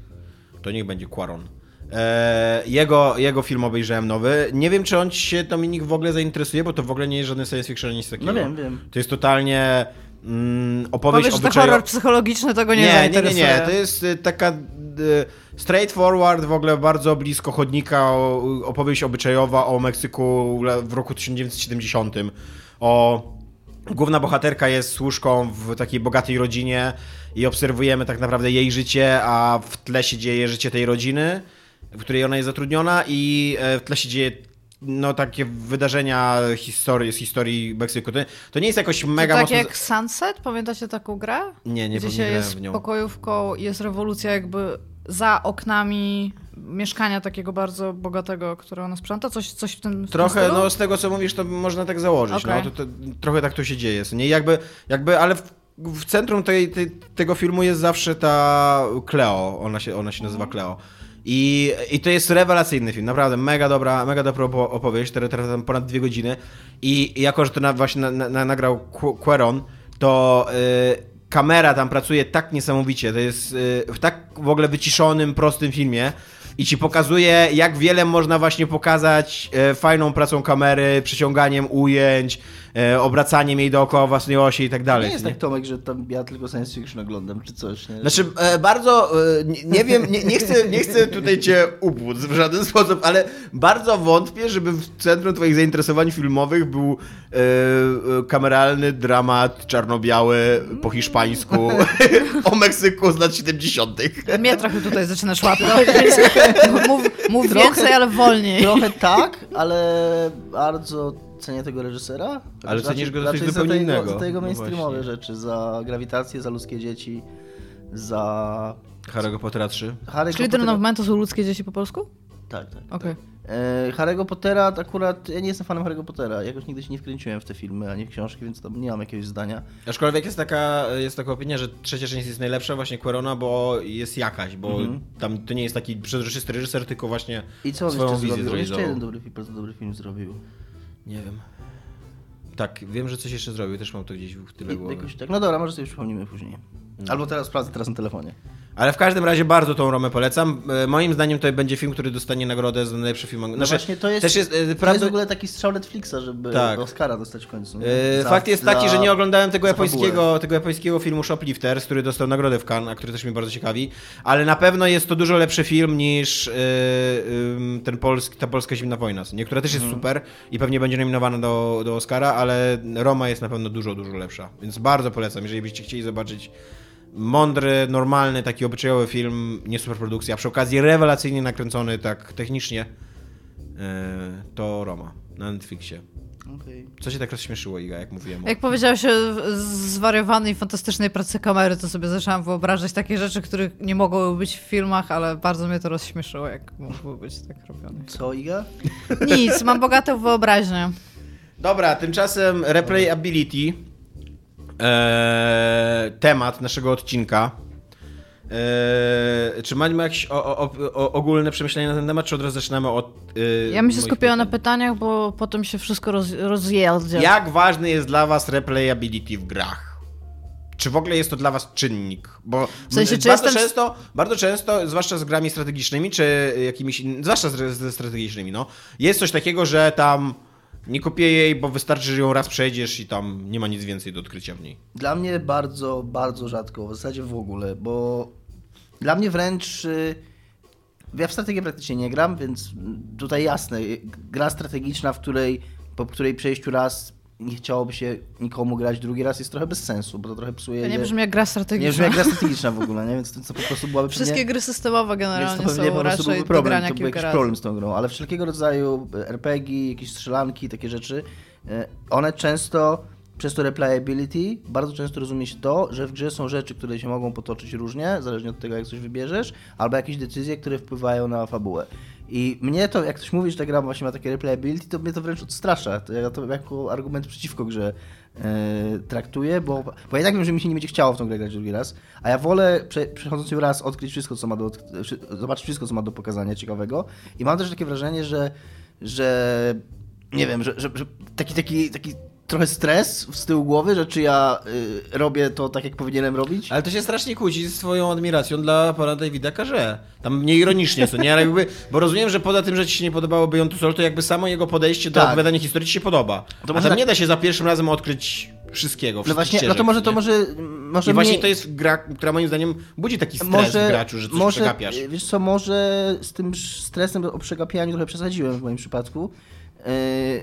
To niech będzie Quaron. E, jego, jego film obejrzałem nowy. Nie wiem, czy on się, Dominik, w ogóle zainteresuje, bo to w ogóle nie jest żaden science fiction, nic takiego. No wiem, wiem. To jest totalnie mm, opowieść Powiesz, obyczajowa. horror psychologiczny, to go nie, nie, nie, nie, zainteresuje. nie. To jest y, taka y, straightforward, w ogóle bardzo blisko chodnika, opowieść obyczajowa o Meksyku w roku 1970. O Główna bohaterka jest służką w takiej bogatej rodzinie i obserwujemy tak naprawdę jej życie, a w tle się dzieje życie tej rodziny, w której ona jest zatrudniona i e, w tle się dzieje no takie wydarzenia historii, z historii Meksyku. To, to nie jest jakoś To mega tak mocno... jak Sunset, pamiętacie taką grę? Nie, nie, Gdzie się jest w nią. pokojówką jest rewolucja jakby za oknami mieszkania takiego bardzo bogatego, które ona sprząta? Coś, coś w tym, w tym Trochę, stylu? no z tego co mówisz, to można tak założyć. Okej. No, to, to, trochę tak to się dzieje. Nie jakby, jakby ale w, w centrum tej, tej, tego filmu jest zawsze ta Cleo. Ona się, ona się nazywa Mhm. Cleo. I, I to jest rewelacyjny film, naprawdę mega dobra, mega dobra opo- opowieść, która trwa tam ponad dwie godziny. I jako, że to na, właśnie na, na, nagrał Qu- Quaron, to y, kamera tam pracuje tak niesamowicie. To jest y, w tak w ogóle wyciszonym, prostym filmie. I ci pokazuje, jak wiele można właśnie pokazać e, fajną pracą kamery, przyciąganiem ujęć, e, obracaniem jej dookoła własnej osi i tak dalej. nie jest nie? tak Tomek, że tam ja tylko science fiction oglądam, czy coś, nie? Znaczy, e, bardzo, e, nie, wiem, nie, nie, chcę, nie chcę tutaj cię upłuc w żaden sposób, ale bardzo wątpię, żeby w centrum twoich zainteresowań filmowych był e, e, kameralny dramat czarno-biały po hiszpańsku o Meksyku z lat 70. Mnie trochę tutaj zaczynasz łapać. mów mów Trochę- więcej, ale wolniej. Trochę tak, ale bardzo cenię tego reżysera. Ale cenisz go za coś raczej zupełnie za tego, innego. Za te jego No mainstreamowe właśnie. rzeczy, za grawitację, za ludzkie dzieci, za... Harry'ego Pottera 3. Harry'ego Children Pottera- of Men to są ludzkie dzieci po polsku? Tak, tak. Okej. E, Harry'ego Pottera to akurat, ja nie jestem fanem Harry'ego Pottera, jakoś nigdy się nie wkręciłem w te filmy, ani w książki, więc tam nie mam jakiegoś zdania. Aczkolwiek jest taka, jest taka opinia, że trzecia część jest najlepsza właśnie Quarona, bo jest jakaś, bo Mhm. tam to nie jest taki przezroczysty reżyser, tylko właśnie I co on swoją jeszcze wizję zrobił? Jeszcze jeden dobry, film- bardzo dobry film zrobił. Nie wiem. Tak, wiem, że coś jeszcze zrobił, też mam to gdzieś w tyle głowy. jakoś tak, no dobra, może sobie przypomnimy później. No. Albo teraz sprawdzę teraz na telefonie. Ale w każdym razie bardzo tą Romę polecam. E, Moim zdaniem to będzie film, który dostanie nagrodę za najlepszy film. No właśnie to jest, też jest, e, to jest w ogóle taki strzał Netflixa, żeby Tak. Oscara dostać w końcu. e, Za- Fakt jest za- taki, że nie oglądałem tego japońskiego, tego japońskiego filmu Shoplifters, który dostał nagrodę w Cannes, a który też mnie bardzo ciekawi, ale na pewno jest to dużo lepszy film niż ym, ten polski, ta polska zimna wojna, która też jest Mhm. super i pewnie będzie nominowana do, do Oscara, ale Roma jest na pewno dużo, dużo lepsza. Więc bardzo polecam, jeżeli byście chcieli zobaczyć mądry, normalny, taki obyczajowy film, nie superprodukcja, a przy okazji rewelacyjnie nakręcony tak technicznie, e, to Roma na Netflixie. Okej. Co się tak rozśmieszyło, Iga, jak mówiłem? o- Jak powiedziałeś o zwariowanej, fantastycznej pracy kamery, to sobie zaczęłam wyobrażać takie rzeczy, których nie mogły być w filmach, ale bardzo mnie to rozśmieszyło, jak mogły być tak robione. Co, Iga? Nic, mam bogatą wyobraźnię. Dobra, tymczasem replayability, e, temat naszego odcinka. E, czy mamy jakieś o, o, o, ogólne przemyślenia na ten temat, czy od razu zaczynamy od e, Ja bym się skupiła na pytań? pytaniach, bo potem się wszystko roz, rozjedzie. Jak ważny jest dla was replayability w grach? Czy w ogóle jest to dla was czynnik? Bo W sensie, bardzo, jestem- często, bardzo często, zwłaszcza z grami strategicznymi, czy jakimiś, zwłaszcza ze strategicznymi, no, jest coś takiego, że tam nie kupię jej, bo wystarczy, że ją raz przejdziesz i tam nie ma nic więcej do odkrycia w niej. Dla mnie bardzo, bardzo rzadko, w zasadzie w ogóle, bo dla mnie wręcz... y, Ja w strategię praktycznie nie gram, więc tutaj jasne, gra strategiczna, w której po której przejściu raz nie chciałoby się nikomu grać drugi raz jest trochę bez sensu, bo to trochę psuje... To nie je- brzmi jak gra nie strategiczna. brzmi jak gra strategiczna w ogóle, nie? Więc to, to po prostu byłaby Wszystkie pewnie... gry systemowe Więc to generalnie pewnie są po prostu byłby problem, to był jakiś razy. problem z tą grą, ale wszelkiego rodzaju RPG, jakieś strzelanki, takie rzeczy, e, one często przez to replayability bardzo często rozumie się to, że w grze są rzeczy, które się mogą potoczyć różnie, zależnie od tego, jak coś wybierzesz, albo jakieś decyzje, które wpływają na fabułę. I mnie to, jak ktoś mówi, że ta gra właśnie ma takie replayability, to mnie to wręcz odstrasza. To ja to jako argument przeciwko grze e, traktuję, bo, bo ja tak wiem, że mi się nie będzie chciało w tą grę grać drugi raz, a ja wolę prze, przechodząc ją raz odkryć wszystko, co ma do, zobaczyć wszystko, co ma do pokazania ciekawego i mam też takie wrażenie, że, że nie wiem, że, że, że taki, taki, taki trochę stres z tyłu głowy, że czy ja y, robię to tak, jak powinienem robić. Ale to się strasznie kłóci z swoją admiracją dla pana Davida Carze. Tam nieironicznie, co nie? Ale jakby, bo rozumiem, że poza tym, że ci się nie podobało Beyond Two Soul, to jakby samo jego podejście do Tak. opowiadania historii ci się podoba. To A tam tak- nie da się za pierwszym razem odkryć wszystkiego, No właśnie, no ścieżek, to może to nie? może, może I właśnie to jest gra, która moim zdaniem budzi taki stres może, w graczu, że coś może, przegapiasz. Wiesz co, może z tym stresem o przegapianiu trochę przesadziłem w moim przypadku. Yy,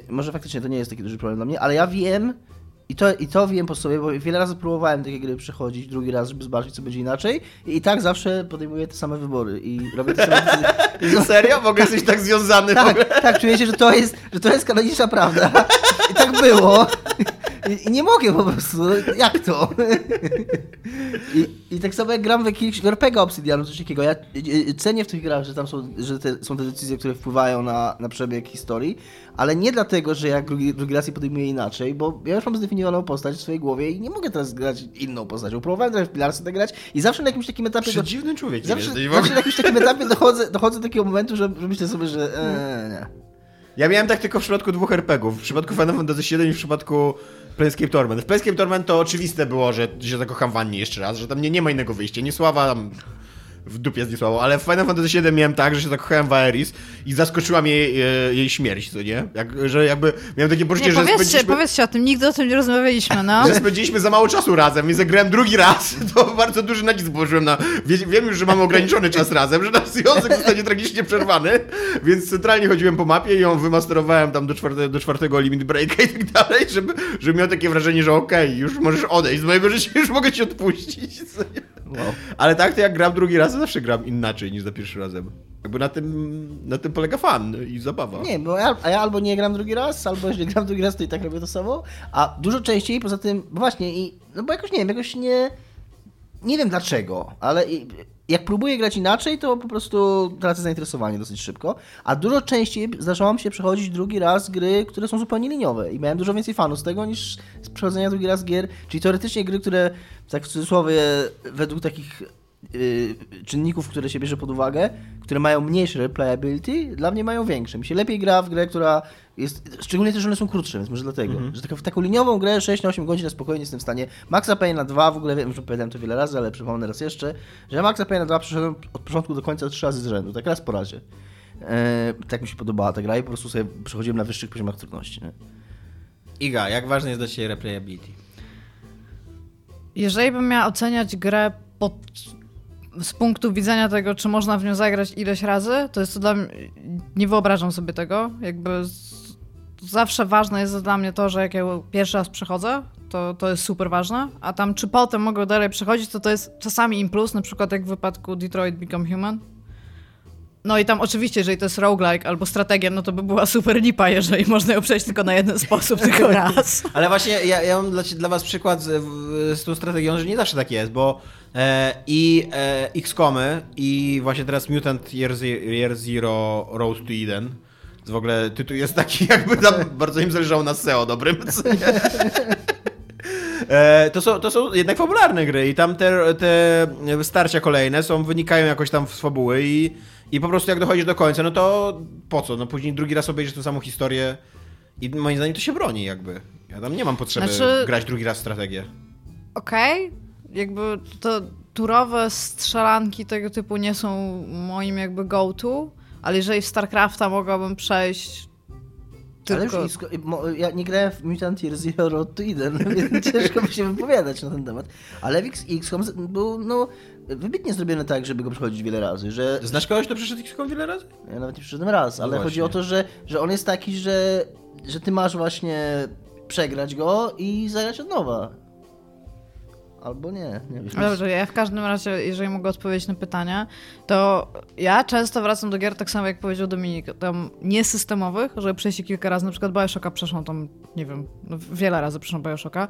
może faktycznie to nie jest taki duży problem dla mnie, ale ja wiem i to, i to wiem po sobie, bo wiele razy próbowałem takie gry przechodzić, drugi raz, żeby zobaczyć, co będzie inaczej i, i tak zawsze podejmuję te same wybory i robię te same decyzje. Serio? W ogóle jesteś tak związany w ogóle? Tak, tak, czuję się, że to jest, że to jest kanoniczna prawda. I tak było. I, I nie mogę po prostu. Jak to? I, I tak samo jak gram w jakiegoś RPG Obsidianu, coś takiego. Ja y, y, cenię w tych grach, że tam są, że te, są te decyzje, które wpływają na, na przebieg historii, ale nie dlatego, że ja drugi, drugi raz je podejmuję inaczej, bo ja już mam zdefiniowaną postać w swojej głowie i nie mogę teraz grać inną postacią. Próbowałem trochę w Pilarsy tak grać i zawsze na jakimś takim etapie... do- Przedziwny człowiek Zawsze, jesteś zawsze na jakimś takim etapie dochodzę, dochodzę do takiego momentu, że, że myślę sobie, że e, nie. Ja miałem tak tylko w przypadku dwóch RPGów. W przypadku Final Fantasy VII i w przypadku Planescape Torment. W Planescape Torment to oczywiste było, że się zakocham w Annie jeszcze raz, że tam nie, nie ma innego wyjścia. Niesława tam w dupie z Niesławą, ale w Final Fantasy VII miałem tak, że się zakochałem w Aeris i zaskoczyła mnie jej, e, jej śmierć, co nie? Jak, że jakby miałem takie poczucie, Nie, że powiedzcie, spędziliśmy... powiedzcie o tym, nigdy o tym nie rozmawialiśmy, no. Że spędziliśmy za mało czasu razem i zagrałem drugi raz, to bardzo duży nacisk położyłem na... Wie, wiem już, że mamy ograniczony czas razem, że nasz związek zostanie tragicznie przerwany, więc centralnie chodziłem po mapie i ją wymasterowałem tam do, czwarte, do czwartego limit breaka i tak dalej, żeby, żeby miał takie wrażenie, że okej, już możesz odejść z mojego życia, już mogę ci odpuścić. co nie? Wow. Ale tak, to jak gram drugi raz, zawsze gram inaczej niż za pierwszym razem. Jakby na tym, na tym polega fan i zabawa. Nie, bo ja, a ja albo nie gram drugi raz, albo jeżeli gram drugi raz, to i tak robię to samo. A dużo częściej poza tym, właśnie, i, no bo jakoś nie wiem, jakoś nie. Nie wiem dlaczego, ale i, jak próbuję grać inaczej, to po prostu tracę zainteresowanie dosyć szybko. A dużo częściej zdarzało mi się przechodzić drugi raz gry, które są zupełnie liniowe. I miałem dużo więcej fanów z tego niż z przechodzenia drugi raz gier. Czyli teoretycznie gry, które tak w cudzysłowie według takich czynników, które się bierze pod uwagę, które mają mniejsze replayability, dla mnie mają większe. Mi się lepiej gra w grę, która jest, szczególnie też, że one są krótsze, więc może dlatego, że taką, w taką liniową grę 6 na 8 godzin na spokojnie jestem w stanie. Maxa Payne na 2, w ogóle wiem, że powiedziałem to wiele razy, ale przypomnę raz jeszcze, że Maxa Payne na 2 przeszedłem od początku do końca 3 razy z rzędu, tak raz po razie. E, tak mi się podobała ta gra i po prostu sobie przechodziłem na wyższych poziomach trudności. Nie? Iga, jak ważne jest dla Ciebie replayability? Jeżeli bym miała oceniać grę pod, z punktu widzenia tego, czy można w nią zagrać ileś razy, to jest to dla mnie. Nie wyobrażam sobie tego. Jakby z, zawsze ważne jest dla mnie to, że jak ja pierwszy raz przechodzę, to, to jest super ważne. A tam, czy potem mogę dalej przechodzić, to to jest czasami im plus, na przykład jak w wypadku Detroit Become Human. No i tam oczywiście, jeżeli to jest roguelike albo strategia, no to by była super lipa, jeżeli można ją przejść tylko na jeden sposób, tylko raz. Ale właśnie ja, ja mam dla, dla was przykład z, z tą strategią, że nie zawsze tak jest, bo i e, XCOMy i właśnie teraz Mutant Year, Year Zero Road to Eden, to w ogóle tytuł jest taki jakby tam bardzo im zależało na SEO dobrym? E, To są, to są jednak fabularne gry i tam te, te starcia kolejne są, wynikają jakoś tam z fabuły i, i po prostu jak dochodzisz do końca, no to po co? No później drugi raz obejrzysz tę samą historię i moim zdaniem to się broni jakby. Ja tam nie mam potrzeby Znaczy- grać drugi raz w strategię. Okej, jakby to turowe strzelanki tego typu nie są moim jakby go-to, ale jeżeli w StarCrafta mogłabym przejść tylko... Ale już ja nie grałem w Mutant Year Zero Road to Eden, więc ciężko mi się wypowiadać na ten temat. Ale w X- XCOM był no, wybitnie zrobiony tak, żeby go przechodzić wiele razy, że Znasz kogoś, kto przeszedł XCOM wiele razy? ja nawet nie przyszedłem raz, ale właśnie. chodzi o to, że, że on jest taki, że, że ty masz właśnie przegrać go i zagrać od nowa. Albo nie. nie wiem. Dobrze, ja w każdym razie, jeżeli mogę odpowiedzieć na pytanie, to ja często wracam do gier tak samo, jak powiedział Dominik, tam niesystemowych, żeby przejść kilka razy, na przykład Bioshocka przeszłam tam, nie wiem, no wiele razy przeszłam Bioshocka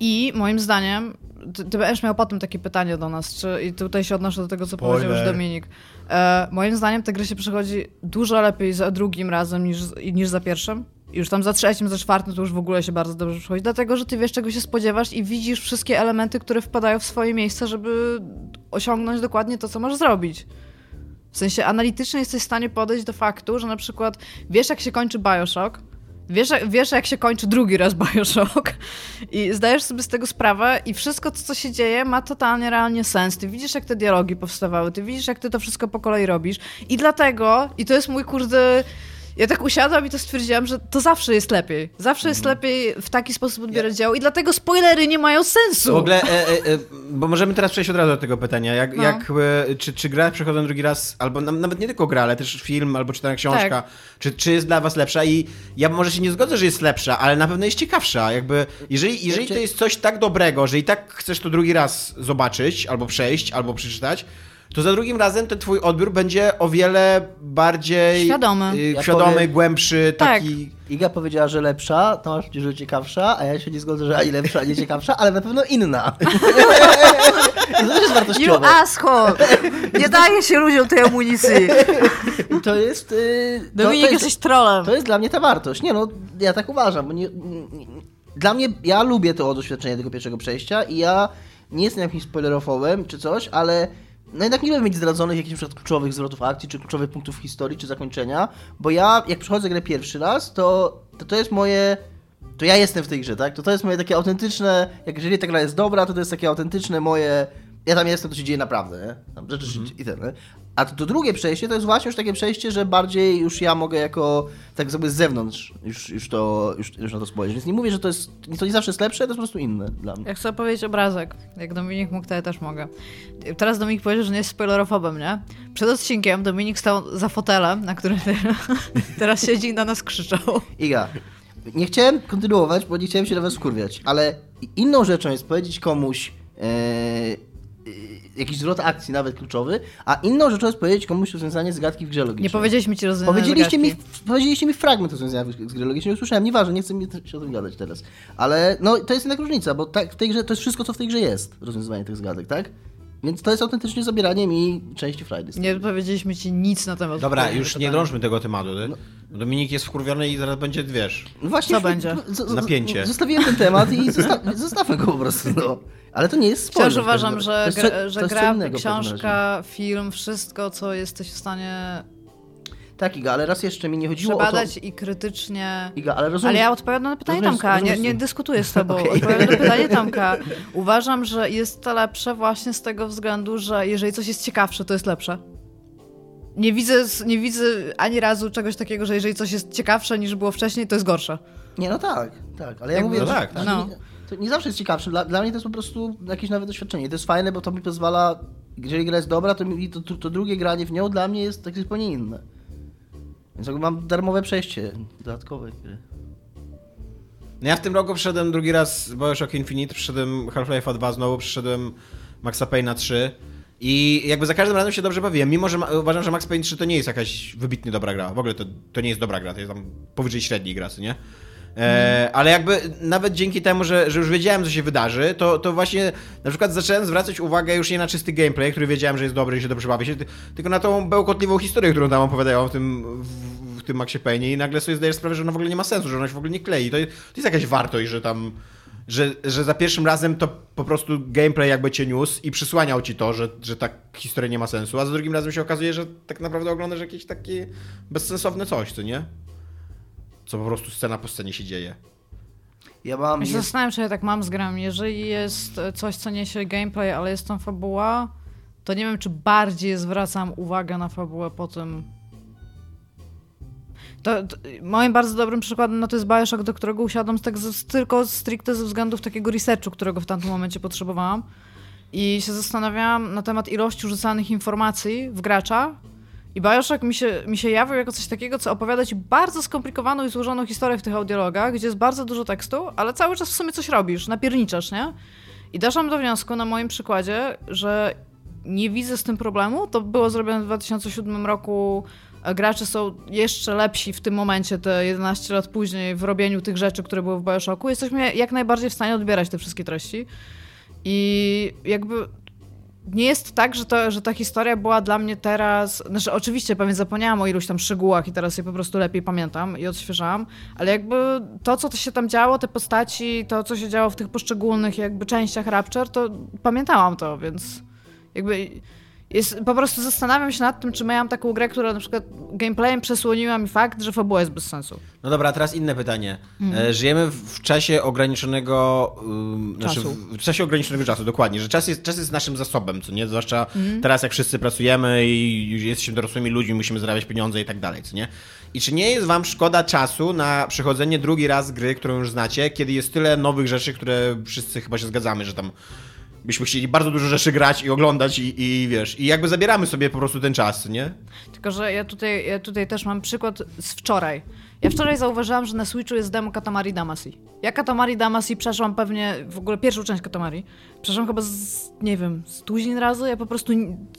i moim zdaniem, ty, ty będziesz miał potem takie pytanie do nas, czy, i tutaj się odnoszę do tego, co Spoiler. powiedział już Dominik. E, moim zdaniem te gry się przechodzi dużo lepiej za drugim razem niż, niż za pierwszym. Już tam za trzecim, za czwartym to już w ogóle się bardzo dobrze przychodzi, dlatego że ty wiesz, czego się spodziewasz i widzisz wszystkie elementy, które wpadają w swoje miejsce, żeby osiągnąć dokładnie to, co masz zrobić. W sensie analitycznie jesteś w stanie podejść do faktu, że na przykład wiesz, jak się kończy Bioshock, wiesz, wiesz jak się kończy drugi raz Bioshock i zdajesz sobie z tego sprawę i wszystko, co się dzieje, ma totalnie realnie sens. Ty widzisz, jak te dialogi powstawały, ty widzisz, jak ty to wszystko po kolei robisz i dlatego, i to jest mój kurde... Ja tak usiadłam i to stwierdziłam, że to zawsze jest lepiej. Zawsze jest lepiej w taki sposób odbierać dzieło i dlatego spoilery nie mają sensu. W ogóle, e, e, e, bo możemy teraz przejść od razu do tego pytania. Jak, No. jak, e, czy, czy gra przechodząc drugi raz, albo na, nawet nie tylko gra, ale też film, albo czytana książka, Tak. czy, czy jest dla was lepsza? I ja może się nie zgodzę, że jest lepsza, ale na pewno jest ciekawsza. Jakby, jeżeli, jeżeli to jest coś tak dobrego, że i tak chcesz to drugi raz zobaczyć, albo przejść, albo przeczytać, to za drugim razem ten twój odbiór będzie o wiele bardziej Świadomy. y, Ja świadomy, powiem- głębszy, Tak. taki... Iga powiedziała, że lepsza, Tomasz powiedział, że ciekawsza, a ja się nie zgodzę, że ani lepsza, ani ciekawsza, ale na pewno inna. To też jest You wartościowe. asshole! Nie daje się ludziom tej amunicji. I to jest... Yy, to, to Dominik, jest, jesteś trollem. To jest dla mnie ta wartość. Nie no, ja tak uważam. Bo nie, nie, nie- dla mnie, ja lubię to doświadczenie tego pierwszego przejścia i ja nie jestem jakimś spoilerofobem czy coś, ale no jednak nie lubię mieć zdradzonych jakichś przykład kluczowych zwrotów akcji, czy kluczowych punktów historii, czy zakończenia, bo ja, jak przechodzę grę pierwszy raz, to to, to jest moje... To ja jestem w tej grze, tak? To to jest moje takie autentyczne, jak jeżeli ta gra jest dobra, to to jest takie autentyczne moje... Ja tam jestem, to się dzieje naprawdę, nie? Tam rzeczy się i ten, nie? A to, to drugie przejście to jest właśnie już takie przejście, że bardziej już ja mogę jako tak jakby z zewnątrz już, już, to, już, już na to spojrzeć. Więc nie mówię, że to jest, to nie zawsze jest lepsze, to jest po prostu inne dla mnie. Ja chcę powiedzieć obrazek. Jak Dominik mógł, to ja też mogę. Teraz Dominik powiedział, że nie jest spoilerofobem, nie? Przed odcinkiem Dominik stał za fotelem, na którym teraz, siedzi i na nas krzyczał. Iga, nie chciałem kontynuować, bo nie chciałem się na was skurwiać, ale inną rzeczą jest powiedzieć komuś e, jakiś zwrot akcji, nawet kluczowy, a inną rzeczą jest powiedzieć komuś rozwiązanie zagadki w grze logicznej. Nie powiedzieliśmy ci rozwiązania Powiedzieliście mi, powiedzieliście mi fragment rozwiązania w- z gry logicznej, nie usłyszałem, nieważne, nie chcę mi się o tym gadać teraz. Ale no, to jest jednak różnica, bo tak, w tej grze, to jest wszystko, co w tej grze jest, rozwiązywanie tych zagadek, tak? Więc to jest autentycznie zabieranie mi części tego. Nie powiedzieliśmy ci nic na temat Dobra, już nie drążmy tego tematu. ty. Dominik jest wkurwiony i zaraz będzie, wiesz... No właśnie, Co będzie? Napięcie. Zostawiłem ten temat i zosta zostawmy go po prostu, no. Ale to nie jest spoiler. Wciąż uważam, że, To gra, że gra, książka, film, wszystko, co jesteś w stanie Tak, Iga, ale raz jeszcze mi nie chodziło o przebadać to... i krytycznie... Iga, ale rozumiem... Ale ja odpowiadam na pytanie rozumiesz- Tomka, nie, nie dyskutuję z tobą. Okej. Odpowiadam na pytanie Tomka. Uważam, że jest to lepsze właśnie z tego względu, że jeżeli coś jest ciekawsze, to jest lepsze. Nie widzę, nie widzę ani razu czegoś takiego, że jeżeli coś jest ciekawsze niż było wcześniej, to jest gorsze. Nie, no tak, tak, ale ja mówię, No że tak, że no. To nie zawsze jest ciekawsze. Dla, dla mnie to jest po prostu jakieś nowe doświadczenie. To jest fajne, bo to mi pozwala, jeżeli gra jest dobra, to, mi, to, to, drugie granie w nią dla mnie jest takie zupełnie inne. Więc mam darmowe przejście dodatkowe. No ja w tym roku przeszedłem drugi raz Bioshock Infinite, przeszedłem Half-Life'a 2 znowu, przeszedłem Maxa Payne'a 3 i jakby za każdym razem się dobrze bawiłem, mimo że ma, uważam, że Max Payne 3 to nie jest jakaś wybitnie dobra gra. W ogóle to, to nie jest dobra gra, to jest tam powyżej średniej gra, nie? E, ale jakby nawet dzięki temu, że, że już wiedziałem, co się wydarzy, to, to właśnie na przykład zacząłem zwracać uwagę już nie na czysty gameplay, który wiedziałem, że jest dobry i się dobrze bawię się, ty- tylko na tą bełkotliwą historię, którą tam opowiadają w tym, w, w tym Maxie Payne i nagle sobie zdajesz sprawę, że ona w ogóle nie ma sensu, że ona się w ogóle nie klei. To, to jest jakaś wartość, że tam że, że za pierwszym razem to po prostu gameplay jakby cię niósł i przysłaniał ci to, że, że ta historia nie ma sensu, a za drugim razem się okazuje, że tak naprawdę oglądasz jakieś takie bezsensowne coś, co nie? Co po prostu scena po scenie się dzieje. Ja mam... Ja się Jest, zastanawiam, czy ja tak mam z grami. Jeżeli jest coś, co niesie gameplay, ale jest tam fabuła, to nie wiem, czy bardziej zwracam uwagę na fabułę po tym. To, to, moim bardzo dobrym przykładem no to jest Bioshock, do którego usiadłam z tak z, tylko stricte ze względów takiego researchu, którego w tamtym momencie potrzebowałam. I się zastanawiałam na temat ilości rzucanych informacji w gracza. I Bioshock mi się, mi się jawił jako coś takiego, co opowiada ci bardzo skomplikowaną i złożoną historię w tych audiologach, gdzie jest bardzo dużo tekstu, ale cały czas w sumie coś robisz, napierniczasz, nie? I doszłam do wniosku na moim przykładzie, że nie widzę z tym problemu. To było zrobione w 2007 roku. Gracze są jeszcze lepsi w tym momencie, te 11 lat później, w robieniu tych rzeczy, które były w Bioshocku. Jesteśmy jak najbardziej w stanie odbierać te wszystkie treści. I jakby nie jest tak, że, to, że ta historia była dla mnie teraz. Znaczy, oczywiście pewnie zapomniałam o iluś tam szczegółach i teraz je po prostu lepiej pamiętam i odświeżałam, ale jakby to, co się tam działo, te postaci, to, co się działo w tych poszczególnych jakby częściach Rapture, to pamiętałam to, więc jakby jest, po prostu zastanawiam się nad tym, czy miałam taką grę, która na przykład gameplayem przesłoniła mi fakt, że fabuła jest bez sensu. No dobra, teraz inne pytanie. Mhm. Żyjemy w czasie ograniczonego czasu. Znaczy w czasie ograniczonego czasu, dokładnie, że czas jest, czas jest naszym zasobem, co nie? Zwłaszcza mhm. teraz, jak wszyscy pracujemy i już jesteśmy dorosłymi ludźmi, musimy zarabiać pieniądze i tak dalej, co nie? I czy nie jest wam szkoda czasu na przechodzenie drugi raz gry, którą już znacie, kiedy jest tyle nowych rzeczy, które wszyscy chyba się zgadzamy, że tam byśmy chcieli bardzo dużo rzeczy grać i oglądać i, i wiesz, i jakby zabieramy sobie po prostu ten czas, nie? Tylko, że ja tutaj, ja tutaj też mam przykład z wczoraj. Ja wczoraj zauważyłam, że na Switchu jest demo Katamari Damacy. Ja Katamari Damacy przeszłam pewnie, w ogóle pierwszą część Katamari, przeszłam chyba z, nie wiem, z tuzin razy. Ja po prostu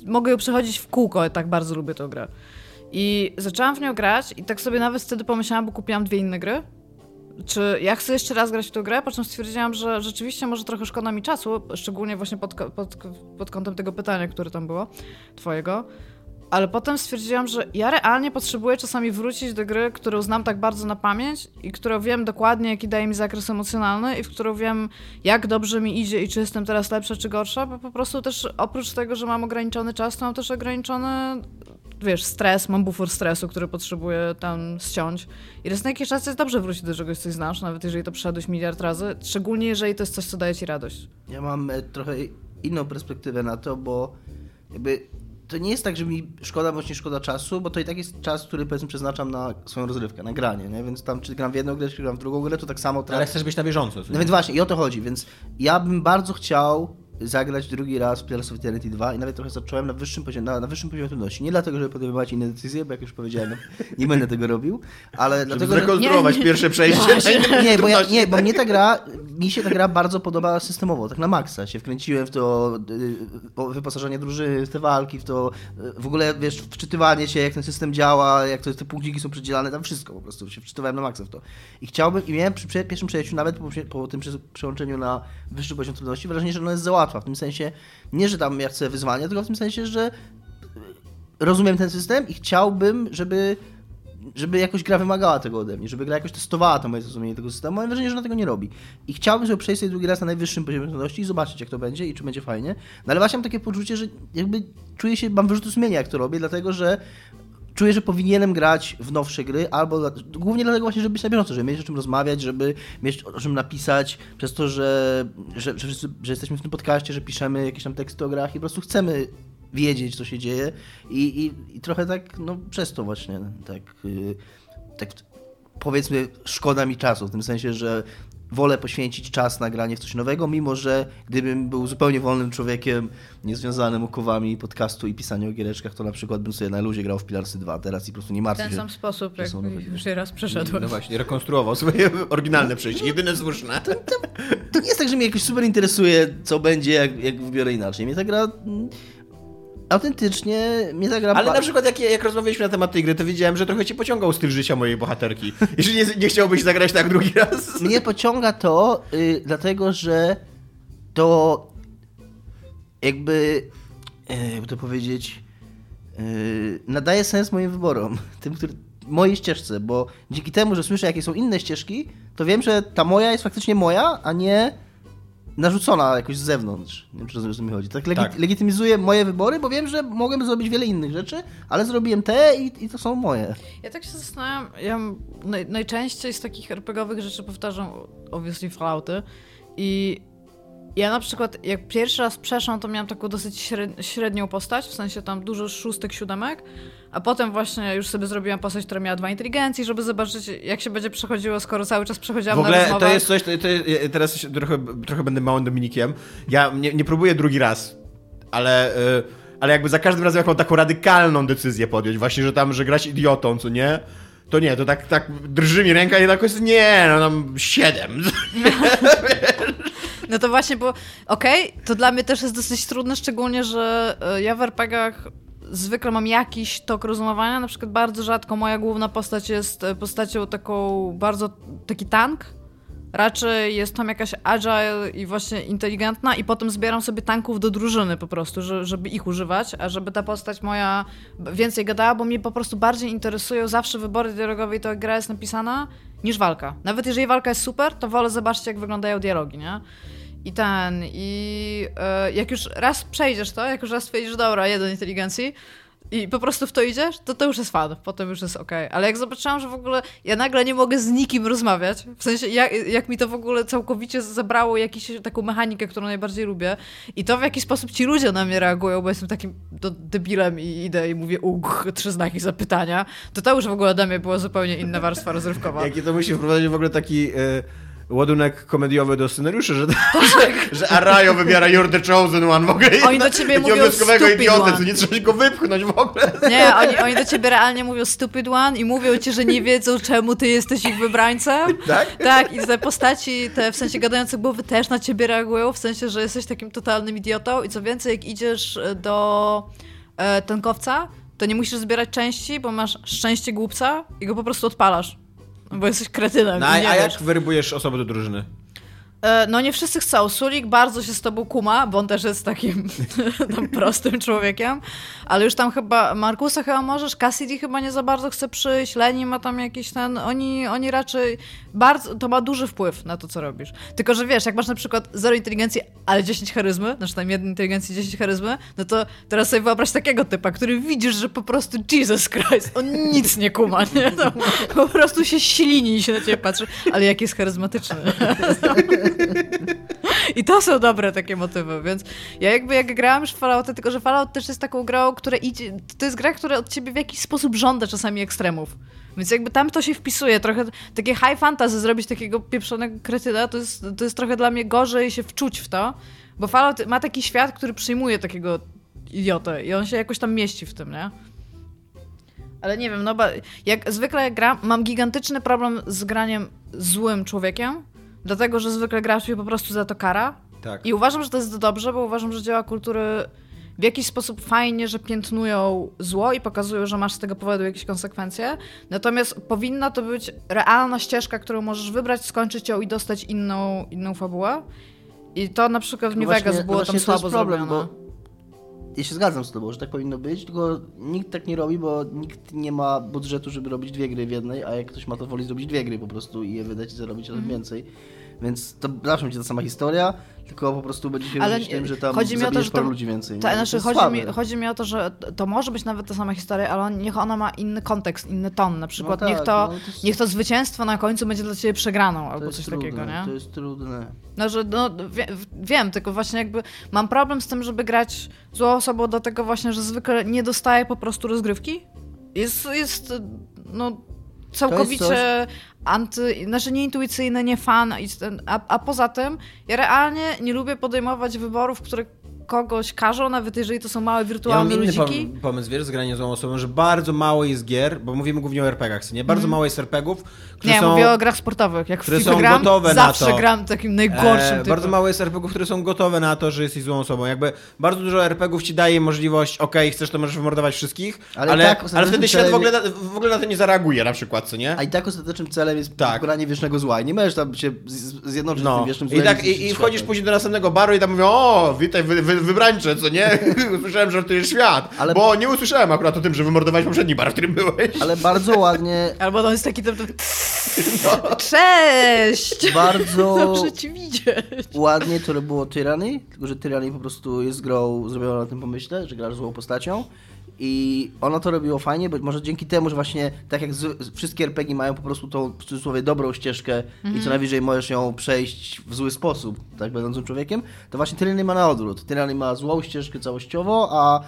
mogę ją przechodzić w kółko, tak bardzo lubię tę grę. I zaczęłam w nią grać i tak sobie nawet wtedy pomyślałam, bo kupiłam dwie inne gry czy ja chcę jeszcze raz grać w tę grę, po czym stwierdziłam, że rzeczywiście może trochę szkoda mi czasu, szczególnie właśnie pod, pod, pod kątem tego pytania, które tam było, twojego. Ale potem stwierdziłam, że ja realnie potrzebuję czasami wrócić do gry, którą znam tak bardzo na pamięć i którą wiem dokładnie, jaki daje mi zakres emocjonalny i w którą wiem, jak dobrze mi idzie i czy jestem teraz lepsza czy gorsza, bo po prostu też oprócz tego, że mam ograniczony czas, to mam też ograniczony wiesz, stres, mam bufor stresu, który potrzebuję tam ściąć. I raz na jakiś czas jest dobrze wrócić do czegoś, coś znasz, nawet jeżeli to przeszedłeś miliard razy, szczególnie jeżeli to jest coś, co daje ci radość. Ja mam e, trochę inną perspektywę na to, bo jakby to nie jest tak, że mi szkoda właśnie szkoda czasu, bo to i tak jest czas, który powiedzmy przeznaczam na swoją rozrywkę, na granie, nie? Więc tam czy gram w jedną grę, czy gram w drugą grę, to tak samo... Ale chcesz być na bieżąco. No więc właśnie, i o to chodzi, więc ja bym bardzo chciał zagrać drugi raz w Pillars of Eternity 2 i nawet trochę zacząłem na wyższym poziomie, na, na wyższym poziomie trudności. Nie dlatego, żeby podejmować inne decyzje, bo jak już powiedziałem, nie będę tego robił, ale żeby dlatego... zrekonstruować że... pierwsze przejście. Nie, bo, ja, nie, bo mnie ta gra, mi się ta gra bardzo podoba systemowo, tak na maksa. Się wkręciłem w to y, wyposażenie drużyny, w te walki, w to y, w ogóle, wiesz, wczytywanie się, jak ten system działa, jak to, te punkciki są przedzielane, tam wszystko po prostu. Się wczytywałem na maksa w to. I chciałbym, i miałem przy pierwszym przejściu, nawet po, po tym przełączeniu na wyższy poziom trudności, wrażenie, że ono jest za łatwa. W tym sensie, nie, że tam ja chcę wyzwania, tylko w tym sensie, że rozumiem ten system i chciałbym, żeby żeby jakoś gra wymagała tego ode mnie, żeby gra jakoś testowała to moje zrozumienie tego systemu. Mam wrażenie, że ona tego nie robi. I chciałbym sobie przejść sobie drugi raz na najwyższym poziomie trudności i zobaczyć, jak to będzie i czy będzie fajnie. No ale właśnie mam takie poczucie, że jakby czuję się, mam wyrzuty sumienia, jak to robię, dlatego że czuję, że powinienem grać w nowsze gry, albo głównie dlatego właśnie, żeby być na bieżąco, żeby mieć o czym rozmawiać, żeby mieć o czym napisać, przez to, że, że, że, że jesteśmy w tym podcaście, że piszemy jakieś tam teksty o grach i po prostu chcemy wiedzieć, co się dzieje. I, i, i trochę tak, no przez to właśnie, tak, yy, tak powiedzmy, szkoda mi czasu, w tym sensie, że wolę poświęcić czas na granie w coś nowego, mimo że gdybym był zupełnie wolnym człowiekiem, niezwiązanym okowami podcastu i pisania o giereczkach, to na przykład bym sobie na luzie grał w Pilarsy 2 teraz i po prostu nie martwię się. W ten sam sposób, jak już raz przeszedłem. No właśnie, rekonstruował swoje oryginalne przejście, jedyne słuszne. To, to, to, nie jest tak, że mnie jakoś super interesuje, co będzie, jak, jak wybiorę inaczej. Mnie ta gra autentycznie mnie zagra... Ale na przykład jak, jak rozmawialiśmy na temat tej gry, to wiedziałem, że trochę ci pociągał styl życia mojej bohaterki. Jeśli nie, nie chciałbyś zagrać tak drugi raz. Mnie pociąga to, y, dlatego że to jakby, y, jakby to powiedzieć, y, nadaje sens moim wyborom. Tym, który, mojej ścieżce, bo dzięki temu, że słyszę, jakie są inne ścieżki, to wiem, że ta moja jest faktycznie moja, a nie narzucona jakoś z zewnątrz. Nie wiem, czy rozumiesz, o co mi chodzi. Tak, legi tak. legitymizuję moje wybory, bo wiem, że mogłem zrobić wiele innych rzeczy, ale zrobiłem te i, i to są moje. Ja tak się zastanawiam, ja naj, najczęściej z takich RPGowych rzeczy powtarzam obviously Fallouty i ja na przykład, jak pierwszy raz przeszłam, to miałam taką dosyć średnią postać, w sensie tam dużo szóstek, siódemek, a potem właśnie już sobie zrobiłam postać, która miała dwa inteligencji, żeby zobaczyć, jak się będzie przechodziło, skoro cały czas przechodziłam w ogóle na to jest coś, to, to, teraz trochę, trochę będę małym Dominikiem. Ja nie, nie próbuję drugi raz, ale... Yy, ale jakby za każdym razem, jak mam taką radykalną decyzję podjąć, właśnie, że tam, że grać idiotą, co nie? To nie, to tak, tak drży mi ręka i tak jest, nie, no tam siedem. No to właśnie, bo okej, okay, to dla mnie też jest dosyć trudne, szczególnie, że e, ja w RPGach zwykle mam jakiś tok rozumowania, na przykład bardzo rzadko moja główna postać jest e, postacią taką bardzo, taki tank, raczej jest tam jakaś agile i właśnie inteligentna i potem zbieram sobie tanków do drużyny po prostu, żeby ich używać, a żeby ta postać moja więcej gadała, bo mnie po prostu bardziej interesują zawsze wybory dialogowe i to jak gra jest napisana, niż walka. Nawet jeżeli walka jest super, to wolę zobaczyć jak wyglądają dialogi, nie? I ten, i e, jak już raz przejdziesz to, jak już raz stwierdzisz, dobra, jeden inteligencji, i po prostu w to idziesz, to to już jest fan, potem już jest okej. Okay. Ale jak zobaczyłam, że w ogóle ja nagle nie mogę z nikim rozmawiać, w sensie jak, jak mi to w ogóle całkowicie zabrało jakąś taką mechanikę, którą najbardziej lubię i to w jaki sposób ci ludzie na mnie reagują, bo jestem takim debilem i idę i mówię uch, trzy znaki zapytania, to to już w ogóle dla mnie była zupełnie inna warstwa rozrywkowa. Jakie to musi wprowadzić w ogóle taki... Yy ładunek komediowy do scenariuszy, że, że, że Arajo wybiera You're the Chosen One w ogóle. Oni do ciebie mówią idiotę, co nie trzeba go wypchnąć w ogóle. Nie, oni, oni do ciebie realnie mówią stupid one i mówią ci, że nie wiedzą, czemu ty jesteś ich wybrańcem. Tak? Tak, i te postaci, te w sensie gadające głowy też na ciebie reagują, w sensie, że jesteś takim totalnym idiotą i co więcej, jak idziesz do e, tankowca, to nie musisz zbierać części, bo masz szczęście głupca i go po prostu odpalasz. Bo jesteś kretynem. No, a jak wyrybujesz osobę do drużyny? E, no nie wszyscy chcą. Sulik bardzo się z tobą kuma, bo on też jest takim prostym człowiekiem, ale już tam chyba Markusa chyba możesz, Cassidy chyba nie za bardzo chce przyjść, Leni ma tam jakiś ten, oni, oni raczej bardzo, to ma duży wpływ na to, co robisz. Tylko, że wiesz, jak masz na przykład zero inteligencji, ale 10 charyzmy, znaczy tam 1 inteligencji, 10 charyzmy, no to teraz sobie wyobraź takiego typa, który widzisz, że po prostu Jesus Christ, on nic nie kuma, nie? No, po prostu się ślini i się na ciebie patrzy, ale jak jest charyzmatyczny. I to są dobre takie motywy, więc ja jakby jak grałam już w Fallouta, tylko że Fallout też jest taką grą, która idzie, to jest gra, która od ciebie w jakiś sposób żąda czasami ekstremów. Więc jakby tam to się wpisuje, trochę takie high fantasy zrobić takiego pieprzonego kretyna, to jest, to jest trochę dla mnie gorzej się wczuć w to, bo Fallout ma taki świat, który przyjmuje takiego idiotę i on się jakoś tam mieści w tym, nie? Ale nie wiem, no bo jak zwykle jak gram, mam gigantyczny problem z graniem złym człowiekiem, Dlatego, że zwykle gra się po prostu za to kara. Tak. I uważam, że to jest dobrze, bo uważam, że dzieła kultury w jakiś sposób fajnie, że piętnują zło i pokazują, że masz z tego powodu jakieś konsekwencje. Natomiast powinna to być realna ścieżka, którą możesz wybrać, skończyć ją i dostać inną, inną fabułę. I to na przykład w New Vegas było tam słabo problem, zrobione. Bo ja się zgadzam z tobą, że tak powinno być, tylko nikt tak nie robi, bo nikt nie ma budżetu, żeby robić dwie gry w jednej, a jak ktoś ma to woli zrobić dwie gry po prostu i je wydać i zarobić mm. więcej. Więc to zawsze będzie ta sama historia, tylko po prostu będzie się różnić tym, że tam chodzi mi o to, że to, ludzi więcej. Ta, znaczy, chodzi, mi, chodzi mi o to, że to może być nawet ta sama historia, ale niech ona ma inny kontekst, inny ton. Na przykład no tak, niech, to, no, to jest... niech to zwycięstwo na końcu będzie dla ciebie przegraną albo coś trudne, takiego, nie? To jest trudne. No, że no, wie, wiem, tylko właśnie jakby mam problem z tym, żeby grać złą osobą do tego właśnie, że zwykle nie dostaje po prostu rozgrywki. Jest, jest no całkowicie anty, znaczy nieintuicyjny, nie fan, a, a poza tym ja realnie nie lubię podejmować wyborów, które kogoś każą, nawet jeżeli to są małe wirtualne ja mam inny ludziki. pomysł, wiesz, z grania złą osobą, że bardzo mało jest gier, bo mówimy głównie o RPGach, nie? Bardzo mm. mało jest RPGów, które nie, są... mówię o grach sportowych. Jak które w są gram, gotowe na to. Zawsze gram takim najgorszym e, Bardzo mało jest RPGów, które są gotowe na to, że jesteś złą osobą. Jakby bardzo dużo RPGów ci daje możliwość, ok, chcesz, to możesz wymordować wszystkich, ale, ale, tak, ale wtedy świat w ogóle, na, w ogóle na to nie zareaguje na przykład, co nie? A i tak ostatecznym celem jest tak. pokonanie wiecznego zła i nie możesz tam się zjednoczyć no. z tym wiecznym złem. I, tak, i, i wchodzisz później do następnego baru i tam mówią, o, witaj wy, wy, wybrańcze, co nie? Usłyszałem, że to jest świat. Ale... Bo nie usłyszałem akurat o tym, że wymordowałeś poprzedni bar, w którym byłeś. Ale bardzo ładnie... Albo to jest taki... To... No. Cześć! Bardzo... Dobrze ci widzieć. Ładnie to było Tyranny, tylko że Tyranny po prostu jest grą zrobiona na tym pomyśle, że grasz złą postacią. I ono to robiło fajnie, bo może dzięki temu, że właśnie tak jak z, wszystkie RPG mają po prostu tą w cudzysłowie dobrą ścieżkę mm -hmm. i co mhm. najwyżej możesz ją przejść w zły sposób, tak będącym człowiekiem, to właśnie Tyranny ma na odwrót. Tyranny ma złą ścieżkę całościowo, a,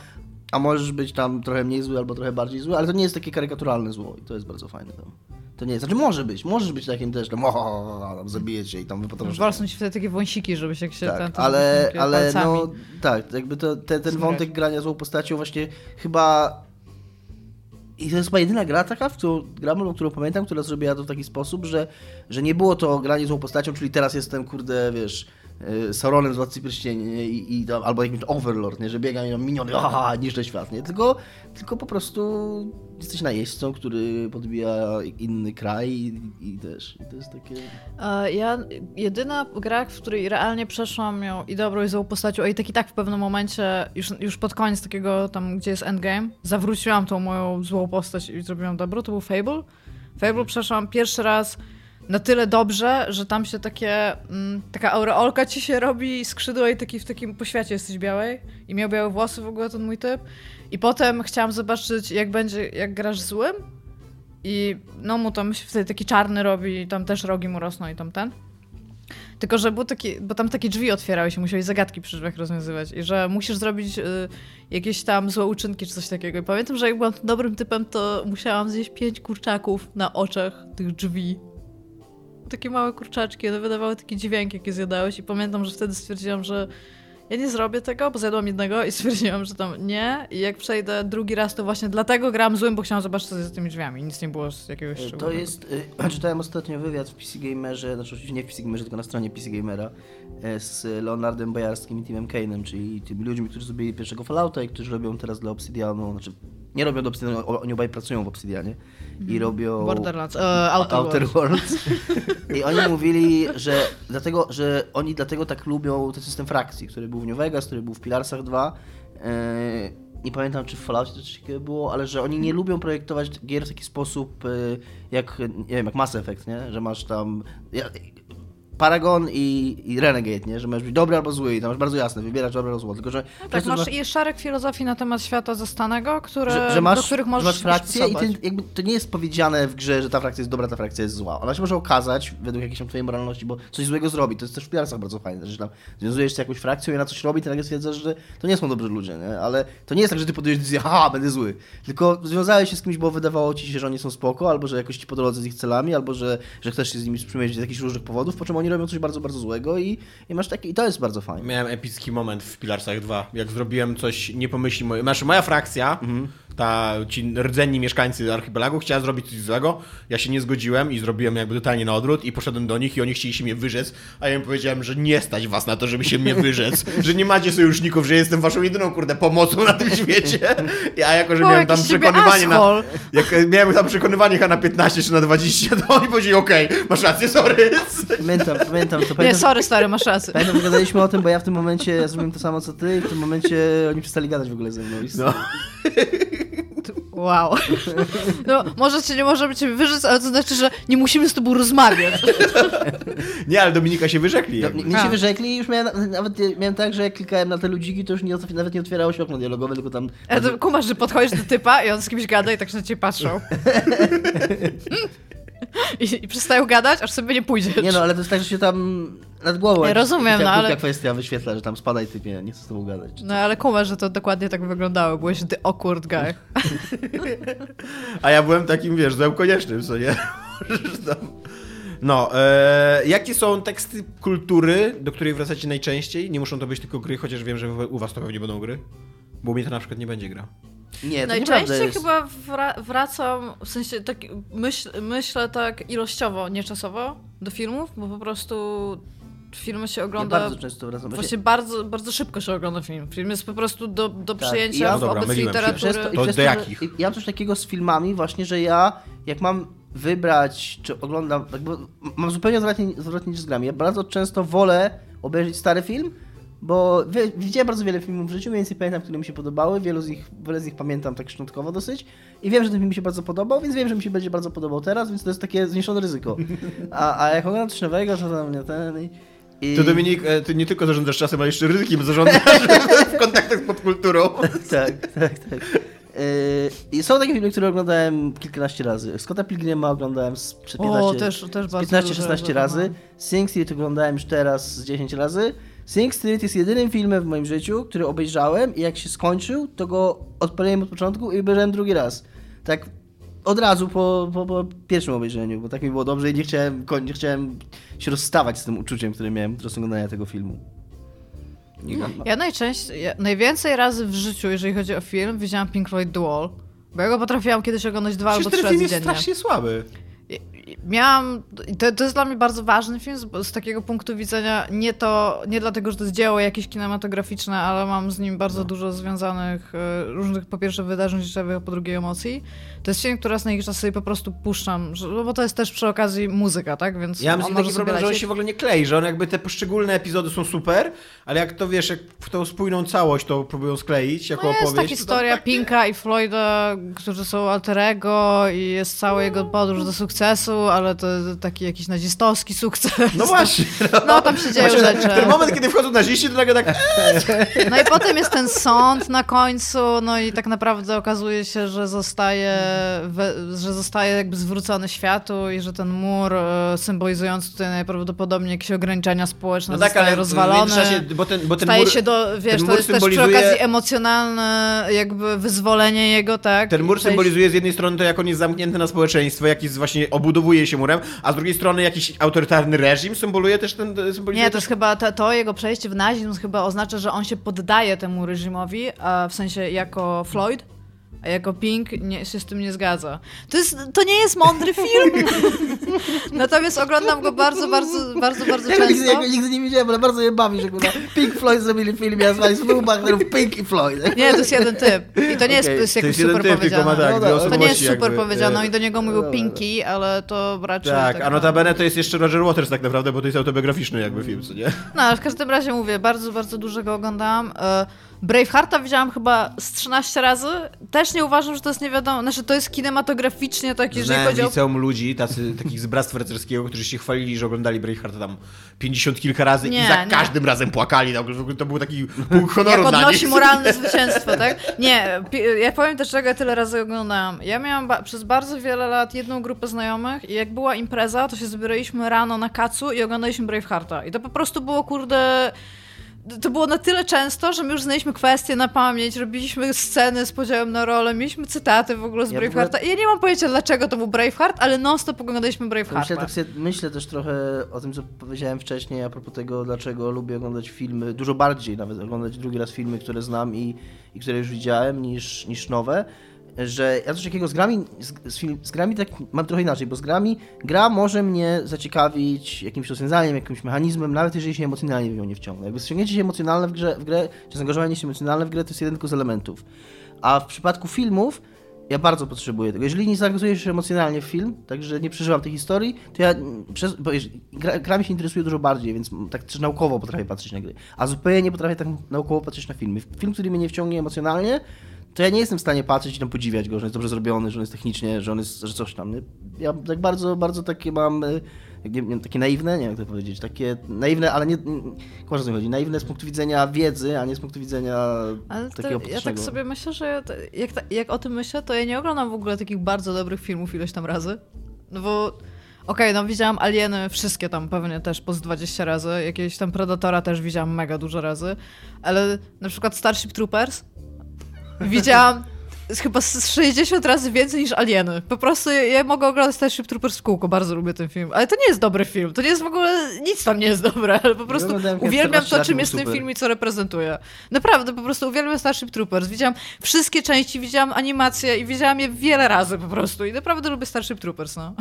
a możesz być tam trochę mniej zły albo trochę bardziej zły, ale to nie jest takie karykaturalne zło i to jest bardzo fajne. Tam. To nie jest, znaczy może być, możesz być takim też, tam, o, tam zabije cię i tam wypotoczysz. Walczą ci wtedy takie wąsiki, żeby się tak, ten, ale, ale no, tak, jakby to, ten, ten wątek grania złą postacią właśnie chyba i to jest chyba jedyna gra taka, w którą gramy, którą pamiętam, która zrobiła to w taki sposób, że, że nie było to granie złą postacią, czyli teraz jestem, kurde, wiesz, Sauronem z Władcy Pierścieni? I, i tam, albo jakimś Overlord, nie? że biega i miniony, aha, niszczę świat, nie? Tylko, tylko po prostu jesteś najeźdźcą, który podbija inny kraj i, i też i to jest takie... Ja, jedyna gra, w której realnie przeszłam ją i dobrą i złą postacią, a i tak i tak w pewnym momencie, już, już pod koniec takiego tam, gdzie jest endgame, zawróciłam tą moją złą postać i zrobiłam dobrą, to był Fable. Fable przeszłam pierwszy raz na tyle dobrze, że tam się takie, mm, taka aureolka ci się robi, skrzydła i taki w takim poświacie jesteś białej i miał białe włosy w ogóle ten mój typ. I potem chciałam zobaczyć, jak będzie, jak grasz złym. I no mu tam się wtedy taki czarny robi, i tam też rogi mu rosną i tam ten. Tylko, że był taki, bo tam takie drzwi otwierały się, musiałeś zagadki przy drzwiach rozwiązywać i że musisz zrobić y, jakieś tam złe uczynki czy coś takiego. I pamiętam, że jak byłam dobrym typem, to musiałam zjeść pięć kurczaków na oczach tych drzwi. Takie małe kurczaczki, one wydawały takie dźwięki, jakie zjadałeś i pamiętam, że wtedy stwierdziłam, że ja nie zrobię tego, bo zjadłam jednego i stwierdziłam, że tam nie. I jak przejdę drugi raz, to właśnie dlatego gram złym, bo chciałam zobaczyć, co jest za tymi drzwiami. Nic nie było z jakiegoś To szczególnego. jest, y, czytałem ostatnio wywiad w PC Gamerze, znaczy oczywiście nie w PC Gamerze, tylko na stronie PC Gamera e, z Leonardem Bojarskim i Timem Kane'em, czyli tymi ludźmi, którzy zrobili pierwszego Fallouta i którzy robią teraz dla Obsidianu, znaczy nie robią do Obsidianu, oni obaj pracują w Obsidianie i robią... Borderlands, e, Outer, Outer Worlds. I oni mówili, że dlatego, że oni dlatego tak lubią ten system frakcji, który był w New Vegas, który był w Pilarsach 2. Yy, nie pamiętam, czy w Falloutie to coś takiego było, ale że oni nie lubią projektować gier w taki sposób, yy, jak, nie wiem, jak Mass Effect, nie? Że masz tam... Ja, Paragon i, i Renegade, nie? Że możesz być dobry albo zły i tam masz bardzo jasne, wybierasz dobre albo zło, tylko że... Tak, często, masz że- i szereg filozofii na temat świata zastanego, które, że, że masz, do których że możesz masz frakcję i ty, jakby, to nie jest powiedziane w grze, że ta frakcja jest dobra, ta frakcja jest zła. Ona się może okazać według jakiejś tam twojej moralności, bo coś złego zrobi. To jest też w Pilarsach bardzo fajne, że tam związujesz się z jakąś frakcją i ona coś robi, ty nagle stwierdzasz, że to nie są dobrzy ludzie, nie? Ale to nie jest tak, że ty podejdziesz decyzję, haha, będę zły. Tylko związałeś się z kimś, bo wydawało ci się, że oni są spoko, albo że jakoś ci po drodze z ich celami, albo że, że chcesz się z nimi sprzymierzyć z jakichś różnych powodów, po czym oni robią coś bardzo, bardzo złego i, i masz takie, i to jest bardzo fajne. Miałem epicki moment w Pilarsach 2, jak zrobiłem coś nie pomyśli moje... Znaczy moja frakcja, ta, ci rdzenni mieszkańcy archipelagu chciała zrobić coś złego, ja się nie zgodziłem i zrobiłem jakby totalnie na odwrót i poszedłem do nich i oni chcieli się mnie wyrzec, a ja im powiedziałem, że nie stać was na to, żeby się mnie wyrzec, że nie macie sojuszników, że jestem waszą jedyną, kurde, pomocą na tym świecie. A jako, że O, miałem tam przekonywanie na... Jak miałem tam przekonywanie chyba na 15 czy na 20, to oni powiedzieli, okej, masz rację, sorry. Pamiętam, pamiętam, to Nie, pamiętam. sorry, stary, masz rację. Pamiętam, gadaliśmy o tym, bo ja w tym momencie ja zrobiłem to samo co ty i w tym momencie oni przestali gadać w ogóle ze mną. No. Wow. No, może cię nie możemy cię wyrzec, ale to znaczy, że nie musimy z tobą rozmawiać. Nie, ale Dominika się wyrzekli. No, jakby. mi się A. wyrzekli i już miałem, nawet miałem tak, że jak klikałem na te ludziki, to już nie, nawet nie otwierało się okno dialogowe, tylko tam... Ale to kumasz, że podchodzisz do typa i on z kimś gada i tak się na ciebie patrzą. I, I przestają gadać, aż sobie nie pójdziesz. Nie no, ale to jest tak, że się tam nad głową... Ja rozumiem, no, ale- kwestia wyświetla, że tam spadaj typie, nie chcę z tobą gadać. No ale kumasz, że to dokładnie tak wyglądało. Byłeś the awkward guy. A ja byłem takim, wiesz, złem koniecznym, co nie? No, e, jakie są teksty kultury, do której wracacie najczęściej? Nie muszą to być tylko gry, chociaż wiem, że u was to pewnie będą gry. Bo u mnie to na przykład nie będzie gra. Nie, to Najczęściej jest. chyba wra- wracam, w sensie tak myśl, myślę tak ilościowo, nie czasowo do filmów, bo po prostu filmy się Ja ogląda... bardzo często wracam. Właśnie bardzo, bardzo szybko się ogląda film. Film jest po prostu do, do Tak, przyjęcia ja- w No dobra, wobec literatury. To, do jakich? Ja mam coś takiego z filmami właśnie, że ja jak mam wybrać, czy oglądam, jakby, mam zupełnie odwrotnie, odwrotnie niż z grami. Ja bardzo często wolę obejrzeć stary film, bo widziałem bardzo wiele filmów w życiu, mniej więcej pamiętam, które mi się podobały, wielu z nich, wiele z nich pamiętam tak szczątkowo dosyć i wiem, że ten film mi się bardzo podobał, więc wiem, że mi się będzie bardzo podobał teraz, więc to jest takie zmniejszone ryzyko. A, a jak oglądam coś nowego, to tam nie ten... I, i... To Dominik, e, ty nie tylko zarządzasz czasem, ale jeszcze ryzykiem zarządzasz w kontaktach z popkulturą. tak, tak, tak. Yy, I są takie filmy, które oglądałem kilkanaście razy. Scotta Pilgrima oglądałem z przed 15, O, też, też z bardzo 15-16 dużo razy. Sing Street oglądałem już teraz z 10 razy. Sing Street jest jedynym filmem w moim życiu, który obejrzałem i jak się skończył, to go odpaliłem od początku i obejrzałem drugi raz. Tak od razu po, po, po pierwszym obejrzeniu, bo tak mi było dobrze i nie chciałem, koń- nie chciałem się rozstawać z tym uczuciem, które miałem podczas oglądania tego filmu. Ja najczęściej, ja, najwięcej razy w życiu, jeżeli chodzi o film, widziałam Pink Floyd The Wall. Bo ja go potrafiłam kiedyś oglądać dwa albo Przecież trzy ten film razy jest dziennie. strasznie słaby. Miałam, to, to jest dla mnie bardzo ważny film z, z, takiego punktu widzenia, nie to, nie dlatego, że to jest dzieło jakieś kinematograficzne, ale mam z nim bardzo no. dużo związanych e, różnych, po pierwsze wydarzeń życiowych, a po drugie emocji. To jest film, który raz na jakiś czas sobie po prostu puszczam, że, no bo to jest też przy okazji muzyka, tak, więc Ja mam taki problem, że on się w ogóle nie klei, że on jakby te poszczególne epizody są super, ale jak to wiesz, jak w tą spójną całość to próbują skleić jako no jest opowieść. jest taka historia tak... Pinka i Floyda, którzy są alterego i jest cała jego podróż do sukcesu, ale to taki jakiś nazistowski sukces. No właśnie. No, no tam się dzieją rzeczy. Ten moment, kiedy wchodzą naziści, to nagle tak... No i potem jest ten sąd na końcu, no i tak naprawdę okazuje się, że zostaje, że zostaje jakby zwrócony światu i że ten mur e, symbolizujący tutaj najprawdopodobniej jakieś ograniczenia społeczne no tak, zostaje rozwalony. bo ten, bo ten Staje mur, się do, wiesz, to jest symbolizuje... też przy okazji emocjonalne jakby wyzwolenie jego, tak? Ten mur symbolizuje z jednej strony to, jak on jest zamknięty na społeczeństwo, jak jest właśnie obudowuje się murem, a z drugiej strony jakiś autorytarny reżim symboluje też ten... Symbolizuje Nie, to jest chyba, to, to, jego przejście w nazizm chyba oznacza, że on się poddaje temu reżimowi, a w sensie jako Floyd, a jako Pink nie, się z tym nie zgadza. To, jest, to nie jest mądry film. Natomiast oglądam go bardzo, bardzo, bardzo, bardzo ja często. Nigdy, ja nigdy nie widziałem, ale bardzo je bawi, że kurwa, Pink Floyd zrobili film, ja zwali dwóch bohaterów Pink i Floyd. Nie, to jest jeden typ. I to nie jest, okay. jest jakoś to jest super typ, powiedziane. Tak, no, to nie jest super jakby, powiedziane. I do niego mówił no, Pinky, ale to raczej... Tak, tak a notabene to jest jeszcze Roger Waters tak naprawdę, bo to jest autobiograficzny jakby film, co nie? No, ale w każdym razie mówię, bardzo, bardzo dużo go oglądałam. E, Bravehearta widziałam chyba z 13 razy. Też nie uważam, że to jest nie wiadomo. Znaczy, to jest kinematografcznie tak, jeżeli chodzi o. liceum ludzi, tacy, takich z Bractwa Rycerskiego, którzy się chwalili, że oglądali Bravehearta tam 50 kilka razy nie, i za nie. każdym razem płakali. To był taki punkt honoru Jak odnosi moralne zwycięstwo, tak? Nie, ja powiem też, czego ja tyle razy oglądałam. Ja miałam ba przez bardzo wiele lat jedną grupę znajomych i jak była impreza, to się zbieraliśmy rano na kacu i oglądaliśmy Bravehearta. I to po prostu było, kurde to było na tyle często, że my już znaliśmy kwestie na pamięć, robiliśmy sceny z podziałem na rolę, mieliśmy cytaty w ogóle z ja Bravehearta. Ogóle... Ja nie mam pojęcia, dlaczego to był Braveheart, ale non-stop oglądaliśmy Bravehearta. Myślę, tak myślę też trochę o tym, co powiedziałem wcześniej, a propos tego, dlaczego lubię oglądać filmy, dużo bardziej nawet oglądać drugi raz filmy, które znam i, i które już widziałem, niż, niż nowe że ja coś takiego z grami, z, z, grami tak mam trochę inaczej, bo z grami gra może mnie zaciekawić jakimś rozwiązaniem, jakimś mechanizmem, nawet jeżeli się emocjonalnie w nią nie wciągnę. Jakby ściągnięcie się emocjonalne w grze, w grę, czy zaangażowanie się emocjonalne w grę to jest jeden tylko z elementów. A w przypadku filmów ja bardzo potrzebuję tego. Jeżeli nie zaangażuję się emocjonalnie w film, także nie przeżywam tej historii, to ja przez, bo gra, gra mi się interesuje dużo bardziej, więc tak też naukowo potrafię patrzeć na gry. A zupełnie nie potrafię tak naukowo patrzeć na filmy. Film, który mnie nie wciągnie emocjonalnie, to ja nie jestem w stanie patrzeć i tam podziwiać go, że jest dobrze zrobiony, że on jest technicznie, że on jest, że coś tam. Ja tak bardzo, bardzo takie mam, e, nie wiem, takie naiwne, nie wiem jak to powiedzieć, takie naiwne, ale nie, nie co chodzi, naiwne z punktu widzenia wiedzy, a nie z punktu widzenia ale takiego Ja tak sobie myślę, że jak, jak o tym myślę, to ja nie oglądam w ogóle takich bardzo dobrych filmów ileś tam razy, no bo Okej, okay, no widziałam Alieny wszystkie tam pewnie też po 20 razy, jakiegoś tam Predatora też widziałam mega dużo razy, ale na przykład Starship Troopers Widziałam chyba 60 razy więcej niż Alieny. Po prostu ja mogę oglądać Starship Troopers w kółko, bardzo lubię ten film. Ale to nie jest dobry film, to nie jest w ogóle, nic tam nie jest dobre, ale po prostu uwielbiam to, czym jest ten film i co reprezentuje. Naprawdę, po prostu uwielbiam Starship Troopers. Widziałam wszystkie części, widziałam animacje i widziałam je wiele razy po prostu i naprawdę lubię Starship Troopers, no.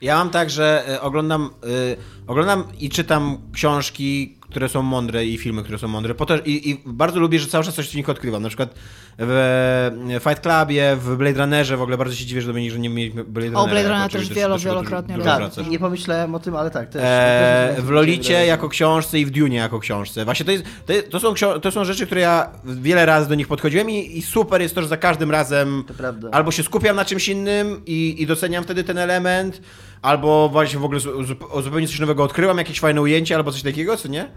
Ja mam tak, że e, oglądam, yy, oglądam i czytam książki, które są mądre i filmy, które są mądre. To, i, I, bardzo lubię, że cały czas coś w nich odkrywam. Na przykład w Fight Clubie, w Blade Runnerze w ogóle bardzo się dziwię, że Dominik, że nie mieliśmy Blade Runnera. O, Blade Runner też wielo, wielokrotnie. Tak, nie pomyślałem o tym, ale tak. Też, e, w Lolicie jako książce i w Dune jako książce. Właśnie to, jest, to, jest, to, są, to są rzeczy, które ja wiele razy do nich podchodziłem i, i super jest to, że za każdym razem albo się skupiam na czymś innym i, i doceniam wtedy ten element, albo właśnie w ogóle zupełnie coś nowego odkryłam, jakieś fajne ujęcie albo coś takiego, co nie?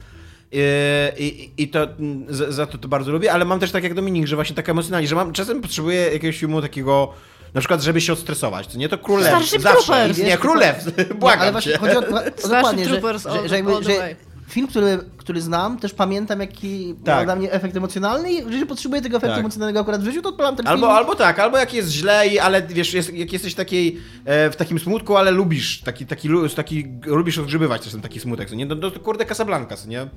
I, i, i to za, za, to to bardzo lubię, ale mam też tak jak Dominik, że właśnie tak emocjonalnie, że mam czasem potrzebuję jakiegoś filmu takiego na przykład, żeby się odstresować. To nie to królew. Zawsze. Troopers. Nie, królew. Błagam ale właśnie chodzi o, o dokładnie, że, że, że, jakby, że film, który, który znam, też pamiętam, jaki tak. dla mnie efekt emocjonalny i jeżeli potrzebuję tego efektu tak. emocjonalnego akurat w życiu, to odpalam ten albo, film. Albo tak, albo jak jest źle, i, ale wiesz, jest, jak jesteś takiej, e, w takim smutku, ale lubisz, taki, taki, taki lubisz odgrzybywać też ten taki smutek, nie? No, no, kurde Casablanca, nie?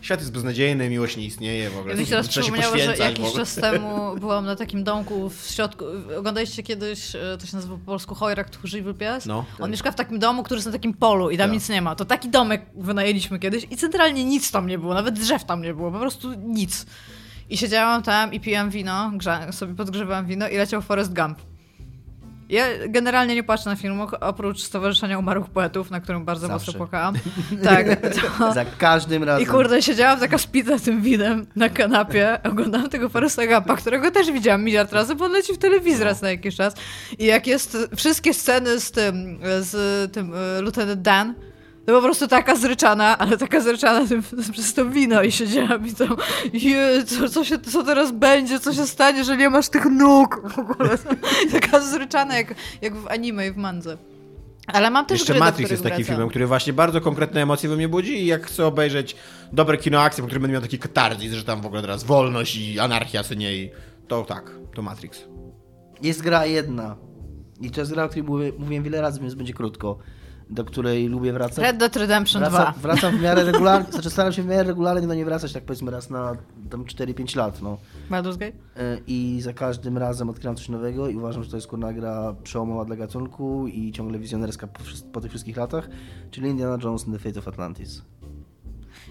świat jest beznadziejny, miłość nie istnieje w ogóle. Ja teraz przypomniało, że jakiś czas temu byłam na takim domku w środku. Oglądaliście kiedyś, e, to się nazywa po polsku Hojrak Tchórzliwy Pies? No. On mieszka w takim domu, który jest na takim polu i tam Tak. nic nie ma. To taki domek wynajęliśmy kiedyś i centralnie nic tam nie było, nawet drzew tam nie było, po prostu nic. I siedziałam tam i piłam wino, grza, sobie podgrzewałam wino i leciał Forest Gump. Ja generalnie nie patrzę na film, oprócz Stowarzyszenia Umarłych Poetów, na którym bardzo Zawsze. mocno płakałam. Tak. To... Za każdym razem. I kurde, siedziałam taka spita tym winem na kanapie, oglądałam tego Foresta Gumpa, którego też widziałam miliard razy, bo on leci w telewizji raz na jakiś czas. I jak jest wszystkie sceny z tym, z tym e, Lieutenant Dan, to po prostu taka zryczana, ale taka zryczana tym, przez to wino i siedziałam i to, je, co, co, się, co teraz będzie, co się stanie, że nie masz tych nóg w ogóle. Taka zryczana jak, jak w anime i w mandze. Ale mam też Jeszcze gry, Matrix jest takim wracam. filmem, który właśnie bardzo konkretne emocje we mnie budzi i jak chcę obejrzeć dobre kino akcji, po którym będę miał taki katarzis, że tam w ogóle teraz wolność i anarchia, co nie, i to tak, to Matrix. Jest gra jedna. I to jest gra, o której mówię, mówiłem wiele razy, więc będzie krótko. Do której lubię wracać. Red Dead Redemption 2. Wracam, w miarę regularnie, znaczy staram się w miarę regularnie do niej wracać, tak powiedzmy raz na tam 4-5 lat, no. Baldur's Gate? E, I za każdym razem odkryram coś nowego i uważam, że to jest kurna gra przełomowa dla gatunku i ciągle wizjonerska po, po tych wszystkich latach, czyli Indiana Jones and the Fate of Atlantis.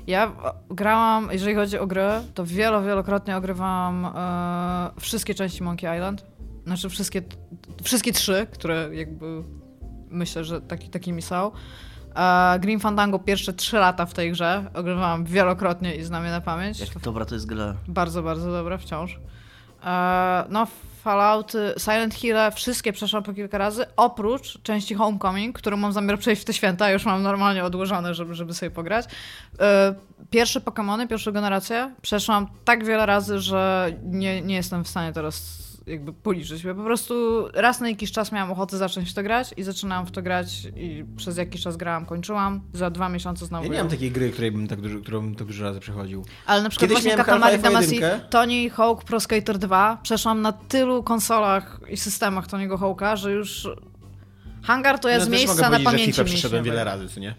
Ja grałam, jeżeli chodzi o gry, to wielo, wielokrotnie ogrywałam e, wszystkie części Monkey Island. Znaczy wszystkie, wszystkie trzy, które jakby myślę, że taki, takimi są. Green Fandango pierwsze trzy lata w tej grze ogrywałam wielokrotnie i znam je na pamięć. Jak dobra to jest gra. Bardzo, bardzo dobre wciąż. No, Fallouty, Silent Hill, wszystkie przeszłam po kilka razy, oprócz części Homecoming, którą mam zamiar przejść w te święta, już mam normalnie odłożone, żeby, żeby sobie pograć. E, pierwsze Pokémony, pierwszą generację przeszłam tak wiele razy, że nie, nie jestem w stanie teraz jakby policzyć. Ja po prostu raz na jakiś czas miałam ochotę zacząć w to grać i zaczynałam w to grać i przez jakiś czas grałam, kończyłam. Za dwa miesiące znowu Ja nie mam takiej gry, której bym tak dużo, którą bym tak dużo razy przechodził. ale na przykład Kiedyś właśnie Katamari Damacy. Tony Hawk Pro Skater 2 przeszłam na tylu konsolach i systemach Tony'ego Hawka, że już hangar to jest No, też miejsce mogę na pamięci FIFA przeszedłem wiele razy, co nie?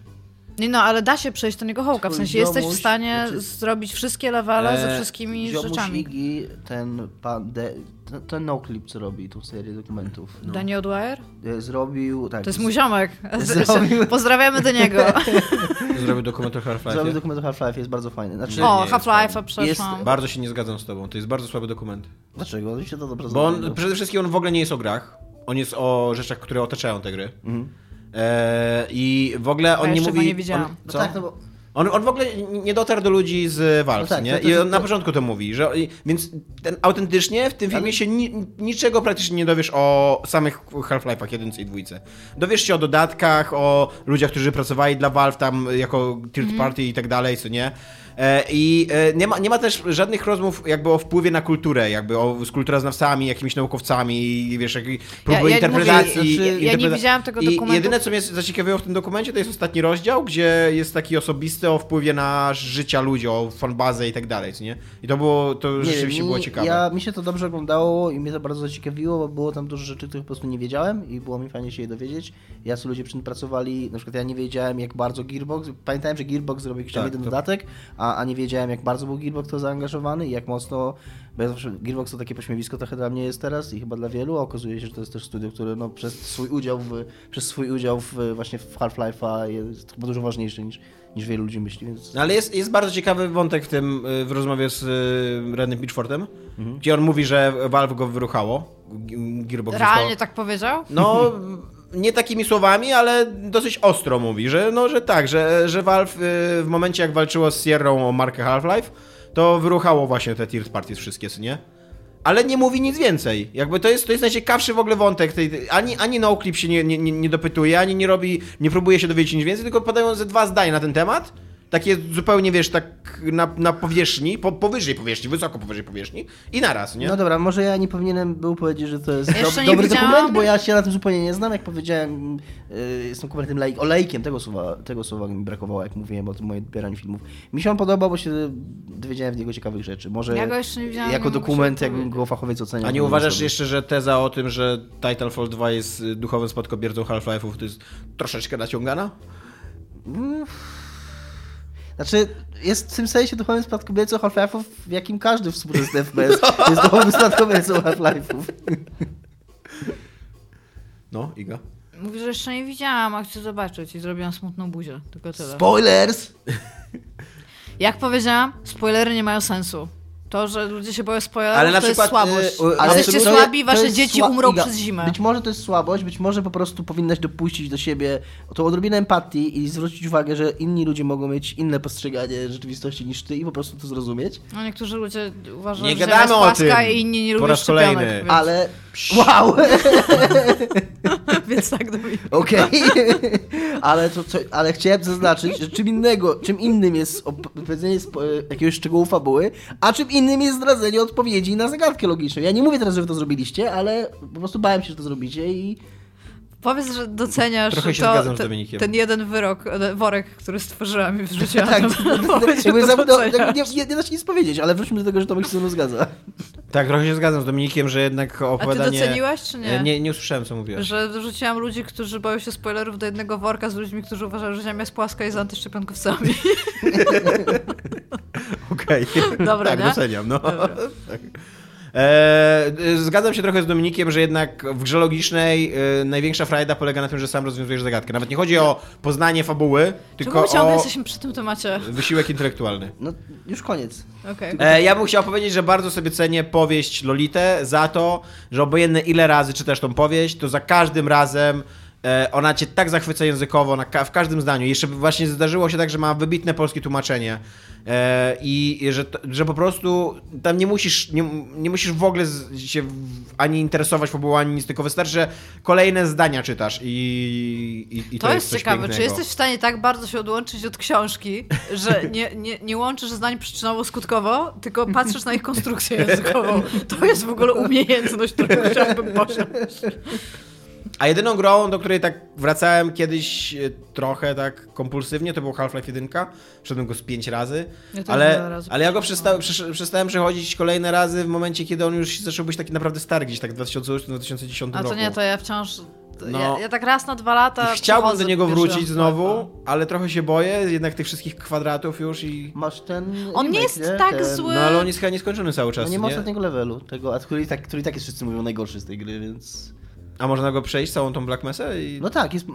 Nie no, ale da się przejść Tony'ego Hawka, w Twój sensie jesteś w ziomuś, stanie znaczy- zrobić wszystkie levele ze Eee, wszystkimi Ziomuś rzeczami. Iggy, ten pan, de, ten, ten noclip, co robi tą serię dokumentów. No. Daniel Dwyer? E, Zrobił, tak. To jest mój ziomek. Zrobił- Pozdrawiamy do niego. Zrobił dokument o Half-Life. Zrobił dokument o Half-Life, jest bardzo fajny. Znaczy, O, Half-Life'a przeszłam. Bardzo się nie zgadzam z tobą, to jest bardzo słaby dokument. Dlaczego? Się to dobrze Bo on, przede wszystkim on w ogóle nie jest o grach. On jest o rzeczach, które otaczają te gry. Mhm. Eee, I w ogóle on A nie mówi. nie widziałam. On, No co? tak, no bo On, on w ogóle nie dotarł do ludzi z Valve, No tak, nie? to- to- I on na początku to mówi, że więc ten, autentycznie w tym filmie Ale- się ni, niczego praktycznie nie dowiesz o samych Half-Life'ach 1 i 2. Dowiesz się o dodatkach, o ludziach, którzy pracowali dla Valve tam jako third Mhm. party i tak dalej, co nie? E, I e, nie ma, nie ma też żadnych rozmów jakby o wpływie na kulturę, jakby o, z kulturoznawcami, jakimiś naukowcami, wiesz, jak, próby ja interpretacji. mówię, znaczy, ja nie interpreta- widziałem tego I dokumentu. jedyne, co mnie zaciekawiło w tym dokumencie, to jest ostatni rozdział, gdzie jest taki osobisty o wpływie na życia ludzi, o fanbazę i tak dalej, nie? I to było, to Nie rzeczywiście wiem, było mi- ciekawe. Ja, mi się to dobrze oglądało i mnie to bardzo zaciekawiło, bo było tam dużo rzeczy, których po prostu nie wiedziałem i było mi fajnie się je dowiedzieć. Jacy ludzie przy tym pracowali, na przykład ja nie wiedziałem jak bardzo Gearbox, pamiętałem, że Gearbox zrobił jakiś Tak, jeden to- dodatek, a, a nie wiedziałem jak bardzo był Gearbox to zaangażowany i jak mocno, bo ja zawsze, Gearbox to takie pośmiewisko trochę dla mnie jest teraz i chyba dla wielu, a okazuje się, że to jest też studio, które no, przez swój udział w, przez swój udział w, właśnie w Half-Life'a jest chyba dużo ważniejszy niż, niż wielu ludzi myśli, więc... No ale jest, jest bardzo ciekawy wątek w tym, y, w rozmowie z y, Rednym Pitchfordem, Mhm. gdzie on mówi, że Valve go wyruchało. Gearbox Realnie zostało- tak powiedział? No, nie takimi słowami, ale dosyć ostro mówi, że, no, że tak, że, że Valve y, w momencie jak walczyło z Sierrą o markę Half-Life, to wyruchało właśnie te third parties wszystkie, nie? Ale nie mówi nic więcej. Jakby to jest, to jest najciekawszy w ogóle wątek. Tej, ani, ani Noclip się nie, nie, nie dopytuje, ani nie robi, nie próbuje się dowiedzieć nic więcej, tylko podają ze dwa zdania na ten temat. Takie zupełnie, wiesz, tak na, na powierzchni, po, powyżej powierzchni, wysoko powyżej powierzchni i naraz, nie? No dobra, może ja nie powinienem był powiedzieć, że to jest do, dobry widziałam. dokument, bo ja się na tym zupełnie nie znam. Jak powiedziałem, yy, jestem kompletnym laik, olejkiem, tego słowa, tego słowa mi brakowało, jak mówiłem o tym moim odbieraniu filmów. Mi się on podobał, bo się dowiedziałem w niego ciekawych rzeczy. Może Ja go jeszcze nie widziałam, jako dokument, jakbym go fachowiec oceniał. A nie uważasz sobie- jeszcze, że teza o tym, że Titanfall 2 jest duchowym spadkobiercą Half-Life'ów, to jest troszeczkę naciągana? Znaczy, jest w tym sensie duchowym spadkobiercą Half-Life'ów, w jakim każdy współczesny FPS jest duchowym spadkobiercą Half-Life'ów. No, Iga. Mówię, że jeszcze nie widziałam, a chcę zobaczyć i zrobiłam smutną buzię. Tylko tyle. Spoilers! Jak powiedziałam, spoilery nie mają sensu. To, że ludzie się boją spoilerów, Ale na to przykład, jest słabość. y, Ale Jesteście to- słabi, to wasze jest dzieci sła- umrą Iga, przez zimę. Być może to jest słabość, być może po prostu powinnaś dopuścić do siebie tą odrobinę empatii i zwrócić uwagę, że inni ludzie mogą mieć inne postrzeganie rzeczywistości niż ty i po prostu to zrozumieć. No niektórzy ludzie uważają, Nie że Ziemia gadamy jest o płaska tym. i inni nie Po lubią raz szczepionek. kolejny. Więc, Ale... Wow! więc tak, Dominik. Okej, ale, to, co, ale chciałem zaznaczyć, że czym innego, czym innym jest op- powiedzenie spo- jakiegoś szczegółu fabuły, a czym innym jest zdradzenie odpowiedzi na zagadkę logiczną. Ja nie mówię teraz, że wy to zrobiliście, ale po prostu bałem się, że to zrobicie i Powiedz, że doceniasz Trochę się to, zgadzam z te- Dominikiem. ten jeden wyrok, e, worek, który stworzyłam i wrzuciłam. tak. Powiedz, jakby za, no, nie, nie, nie da się nic powiedzieć, ale wróćmy do tego, że Tomek się ze mną zgadza. Tak, trochę się zgadzam z Dominikiem, że jednak A ty opowiadanie... doceniłaś, czy nie? E, Nie, nie usłyszałem, co mówiłeś. Że wrzuciłam ludzi, którzy boją się spoilerów do jednego worka z ludźmi, którzy uważają, że Ziemia jest płaska i z antyszczepionkowcami. Okej. Dobra, tak, nie? doceniam, no. Dobra. tak. E, zgadzam się trochę z Dominikiem, że jednak w grze logicznej e, największa frajda polega na tym, że sam rozwiązujesz zagadkę. Nawet nie chodzi o poznanie fabuły, Czemu tylko my ciągle o jesteśmy przy tym temacie? wysiłek intelektualny. No, już koniec. Okej. E, ja bym chciał powiedzieć, że bardzo sobie cenię powieść Lolitę za to, że obojętne ile razy czytasz tą powieść, to za każdym razem ona cię tak zachwyca językowo na w każdym zdaniu. Jeszcze właśnie zdarzyło się tak, że ma wybitne polskie tłumaczenie e, i, że, że po prostu tam nie musisz, nie, nie musisz w ogóle się ani interesować fabułą, ani nic, tylko wystarczy, że kolejne zdania czytasz i, i, i to, To jest coś ciekawe, pięknego. czy jesteś w stanie tak bardzo się odłączyć od książki, że nie, nie, nie łączysz zdań przyczynowo-skutkowo, tylko patrzysz na ich konstrukcję językową. To jest w ogóle umiejętność, którą chciałbym posiąść. A jedyną grą, do której tak wracałem kiedyś e, trochę tak kompulsywnie, to był Half-Life 1. Wszedłem go z pięć razy, Ja ale, ale ja go przesta przesz- przestałem przechodzić kolejne razy w momencie, kiedy on już zaczął być taki naprawdę stary, gdzieś tak w 2008-2010 A roku. to nie, to ja wciąż... No. Ja, ja tak raz na dwa lata I chciałbym do niego wrócić znowu, ale trochę się boję, jednak tych wszystkich kwadratów już i... Masz ten On nie jest tak ten... zły. No ale on jest chyba nieskończony cały czas, No nie nie? ma ostatniego levelu, tego, a który, i tak, który i tak jest wszyscy mówią najgorszy z tej gry, więc... A można go przejść, całą tą Black Mesa i... No tak, jest,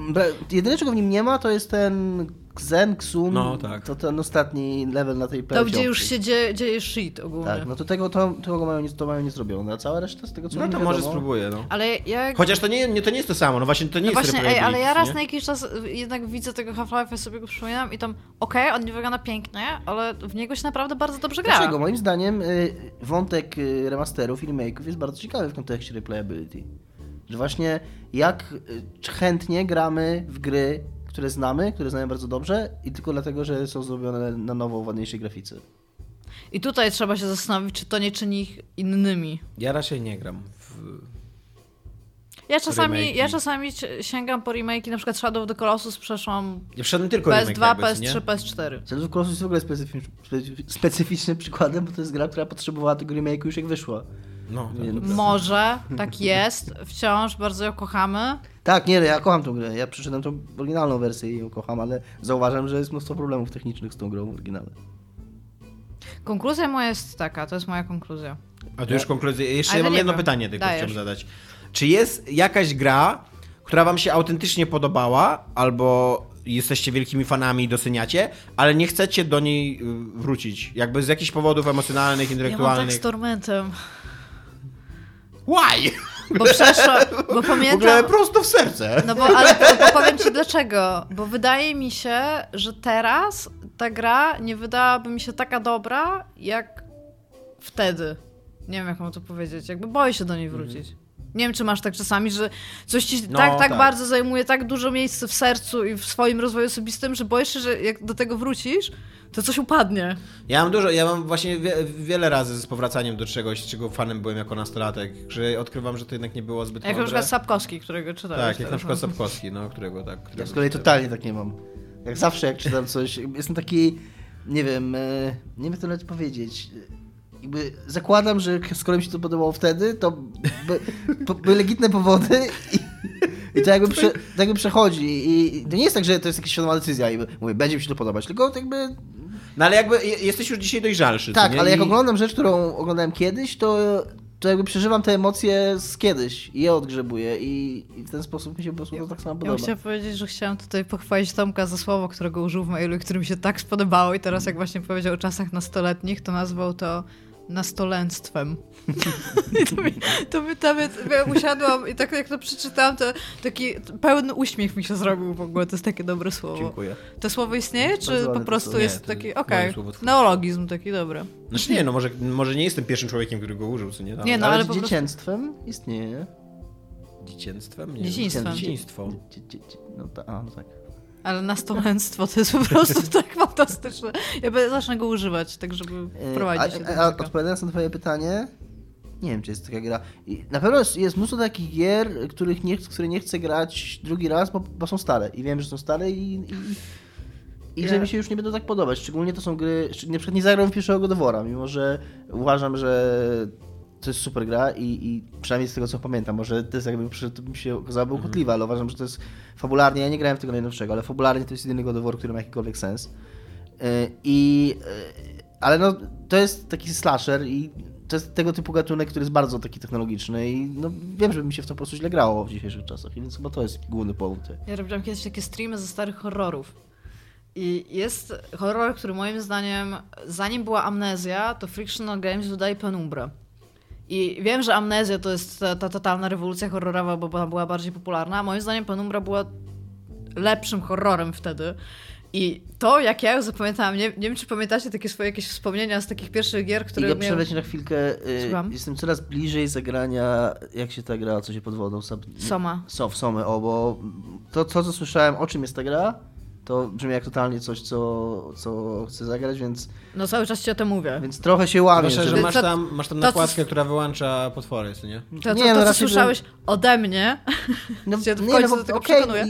jedyne czego w nim nie ma to jest ten Xen, Xun, No, tak. to ten ostatni level na tej To, planszy gdzie już się dzieje, dzieje shit ogólnie. Tak, no to tego, to, tego mają, nie- to mają nie zrobione, a cała reszta z tego co No to wiadomo, może spróbuję, no. Ale ja... Chociaż to nie, nie, to nie jest to samo, no właśnie to nie No jest właśnie, ej, ale ja raz nie? na jakiś czas jednak widzę tego Half-Life'a sobie go przypominam i tam, okej, on nie wygląda pięknie, ale w niego się naprawdę bardzo dobrze gra. Dlaczego? Moim zdaniem y, wątek y, remasterów i remake'ów jest bardzo ciekawy w kontekście replayability. Że właśnie jak y, chętnie gramy w gry, które znamy, które znamy bardzo dobrze i tylko dlatego, że są zrobione na nowo w ładniejszej grafice. I tutaj trzeba się zastanowić, czy to nie czyni ich innymi. Ja raczej nie gram w... Ja czasami, ja czasami sięgam po remake'i, na przykład Shadow of the Colossus przeszłam Ja wszedłem tylko remake PS2, jakby, co PS3, nie? PS4. Shadow of Colossus jest w ogóle specyficznym, specyficznym przykładem, bo to jest gra, która potrzebowała tego remake'u już jak wyszła. No, tak. Więc- Może, tak jest, wciąż bardzo ją kochamy. Tak, nie, ja kocham tą grę. Ja przyszedłem tą oryginalną wersję i ją kocham, ale zauważam, że jest mnóstwo problemów technicznych z tą grą w oryginale. Konkluzja moja jest taka, to jest moja konkluzja. A tu już konkluzja. Jeszcze ja mam jedno wiem. pytanie tylko Dajesz. chciałem zadać. Czy jest jakaś gra, która wam się autentycznie podobała, albo jesteście wielkimi fanami i doceniacie, ale nie chcecie do niej y, wrócić? Jakby z jakichś powodów emocjonalnych, Ja mam tak intelektualnych. z Tormentem. Why? Bo przeszłam, bo W ogóle pamiętam... prosto w serce. No bo, ale bo, bo powiem ci dlaczego. Bo wydaje mi się, że teraz ta gra nie wydałaby mi się taka dobra, jak wtedy. Nie wiem, jak mam to powiedzieć. Jakby boję się do niej wrócić. Nie wiem, czy masz tak czasami, że coś ci No, tak, tak, tak. bardzo zajmuje tak dużo miejsca w sercu i w swoim rozwoju osobistym, że boisz się, że jak do tego wrócisz, to coś upadnie. Ja mam dużo, ja mam właśnie wie, wiele razy z powracaniem do czegoś, czego fanem byłem jako nastolatek, że odkrywam, że to jednak nie było zbyt Jak na mądre. przykład Sapkowski, którego czytałeś. Tak, jak na przykład Sapkowski, no, którego tak. Którego Ja z kolei totalnie tak nie mam. Jak zawsze, jak czytam coś, jestem taki, nie wiem, e, nie wiem co nawet powiedzieć. Jakby zakładam, że skoro mi się to podobało wtedy, to by, po- były legitne powody i, i to, jakby prze, to jakby przechodzi. I to nie jest tak, że to jest jakaś świadoma decyzja i mówię, będzie mi się to podobać, tylko to jakby No ale jakby je- jesteś już dzisiaj dojrzalszy, Tak, nie? ale jak I- oglądam rzecz, którą oglądałem kiedyś, to, to jakby przeżywam te emocje z kiedyś i je odgrzebuję i, i w ten sposób mi się po prostu to tak samo Ja podoba. bym chciała powiedzieć, że chciałam tutaj pochwalić Tomka za słowo, którego użył w mailu i które mi się tak spodobało i teraz jak właśnie powiedział o czasach nastoletnich, to nazwał to nastolenstwem. I to mi, to mi tam, ja usiadłam i tak jak to przeczytałam, to taki pełny uśmiech mi się zrobił w ogóle, to jest takie dobre słowo. Dziękuję. To słowo istnieje, czy Bardzo po prostu jest Nie, taki, okej, słowotwórcze. neologizm taki dobry. Znaczy nie, no może, może nie jestem pierwszym człowiekiem, który go użył, co nie? Nie, no, ale, ale z po prostu- dziecięctwem istnieje, nie? Dzieciństwem? Nie. Dzieciństwem. Dzieciństwo. Dzie, dzie, dzie, no, ta, a, no tak. Ale nastolenstwo to jest po prostu tak fantastyczne. Ja będę- zacznę go używać, tak żeby E, wprowadzić się a, do a, a odpowiadając na twoje pytanie, nie wiem, czy jest taka gra. I na pewno jest, jest mnóstwo takich gier, których nie, które nie chcę grać drugi raz, bo, bo są stare. I wiem, że są stare i, i, i że mi się już nie będą tak podobać. Szczególnie to są gry, na przykład nie zagram w pierwszego dwora, mimo że uważam, że to jest super gra i, i przynajmniej z tego co pamiętam, może to jest jakby przy- to mi się okazało bełkotliwe, ale uważam, że to jest fabularnie, ja nie grałem w tego najnowszego, ale fabularnie to jest jedyny God of War, który ma jakikolwiek sens. Yy, I, yy, ale no, to jest taki slasher i to jest tego typu gatunek, który jest bardzo taki technologiczny i no, wiem, że mi się w to po prostu źle grało w dzisiejszych czasach, więc chyba to jest główny powód. Ja robiłam kiedyś takie streamy ze starych horrorów. I jest horror, który moim zdaniem, zanim była amnezja, to Frictional Games wydaje Penumbrę. I wiem, że amnezja to jest ta, ta totalna rewolucja horrorowa, bo ona była bardziej popularna. Moim zdaniem Penumbra była lepszym horrorem wtedy. I to, jak ja ją zapamiętałam, nie, nie wiem, czy pamiętacie takie swoje jakieś wspomnienia z takich pierwszych gier, które przerwę ci na chwilkę. y, Słucham? Jestem coraz bliżej zagrania, jak się ta gra, co się pod wodą? Sub... Soma. So, w Somę, o, bo to, to, co słyszałem, o czym jest ta gra, to brzmi jak totalnie coś, co, co chcę zagrać, więc, No cały czas ci o tym mówię. więc trochę się łamię. Zwłaszcza, że masz To- tam, masz tam to, co- nakładkę, która wyłącza potwory, co nie? To, Nie, to, no to co raczej, że- słyszałeś ode mnie, No, Cię w nie, końcu no, do tego okej, przekonuję.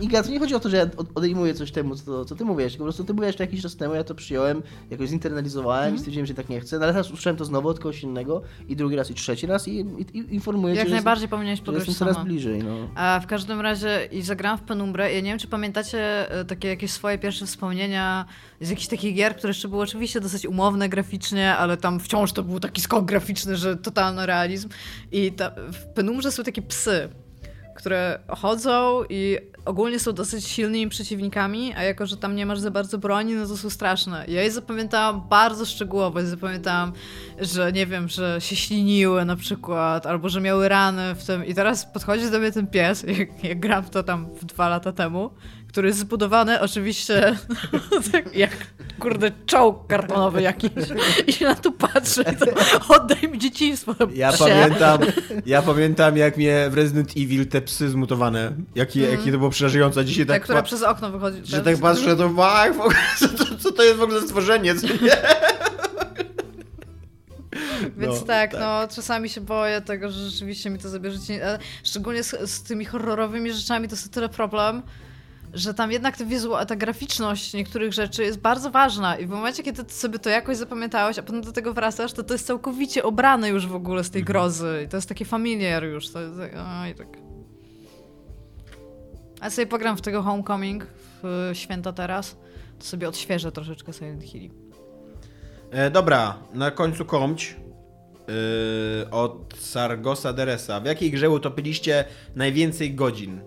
Iga, to nie chodzi o to, że ja od- odejmuję coś temu, co, co ty mówisz. Po prostu ty mówiłeś to jakiś czas temu, ja to przyjąłem, jakoś zinternalizowałem Mhm. i stwierdziłem, że tak nie chcę. No, ale teraz usłyszałem to znowu od kogoś innego i drugi raz i trzeci raz i, i, i informuję jak cię, najbardziej powinieneś jestem, że pograć jestem coraz sama. bliżej. No. A w każdym razie i zagrałam w Penumbrę. Ja nie wiem, czy pamiętacie e, takie jakieś swoje pierwsze wspomnienia z jakichś takich gier, które jeszcze były oczywiście dosyć umowne graficznie, ale tam wciąż to był taki skok graficzny, że totalny realizm. I ta, w Penumbrze są takie psy, które chodzą i ogólnie są dosyć silnymi przeciwnikami, a jako, że tam nie masz za bardzo broni, no to są straszne. Ja je zapamiętałam bardzo szczegółowo. Ja zapamiętałam, że nie wiem, że się śliniły na przykład, albo że miały rany w tym. I teraz podchodzi do mnie ten pies, jak, jak gram to tam dwa lata temu, który jest zbudowany oczywiście tak jak kurde czołg kartonowy jakiś. I się na to patrzy i to oddaj mi dzieciństwo. Ja psie. pamiętam, ja pamiętam jak mnie w Resident Evil te psy zmutowane, jakie, jakie to było przerażające. Dzisiaj Ta, tak, która przez okno wychodzi. że tak patrzę, to ach, co, to, co to jest w ogóle za stworzenie? Więc No, tak, tak. no czasami się boję tego, że rzeczywiście mi to zabierze e, Szczególnie z, z tymi horrorowymi rzeczami to jest tyle problem, że tam jednak ta, wizu- ta graficzność niektórych rzeczy jest bardzo ważna i w momencie, kiedy ty sobie to jakoś zapamiętałeś, a potem do tego wracasz, to to jest całkowicie obrane już w ogóle z tej Mhm. grozy i to jest taki familiar już. To jest, oj, tak. A sobie pogram w tego Homecoming w święta teraz, to sobie odświeżę troszeczkę Silent Hill. E, dobra, na końcu komć yy, od Sargosa Deresa. W jakiej grze utopiliście najwięcej godzin?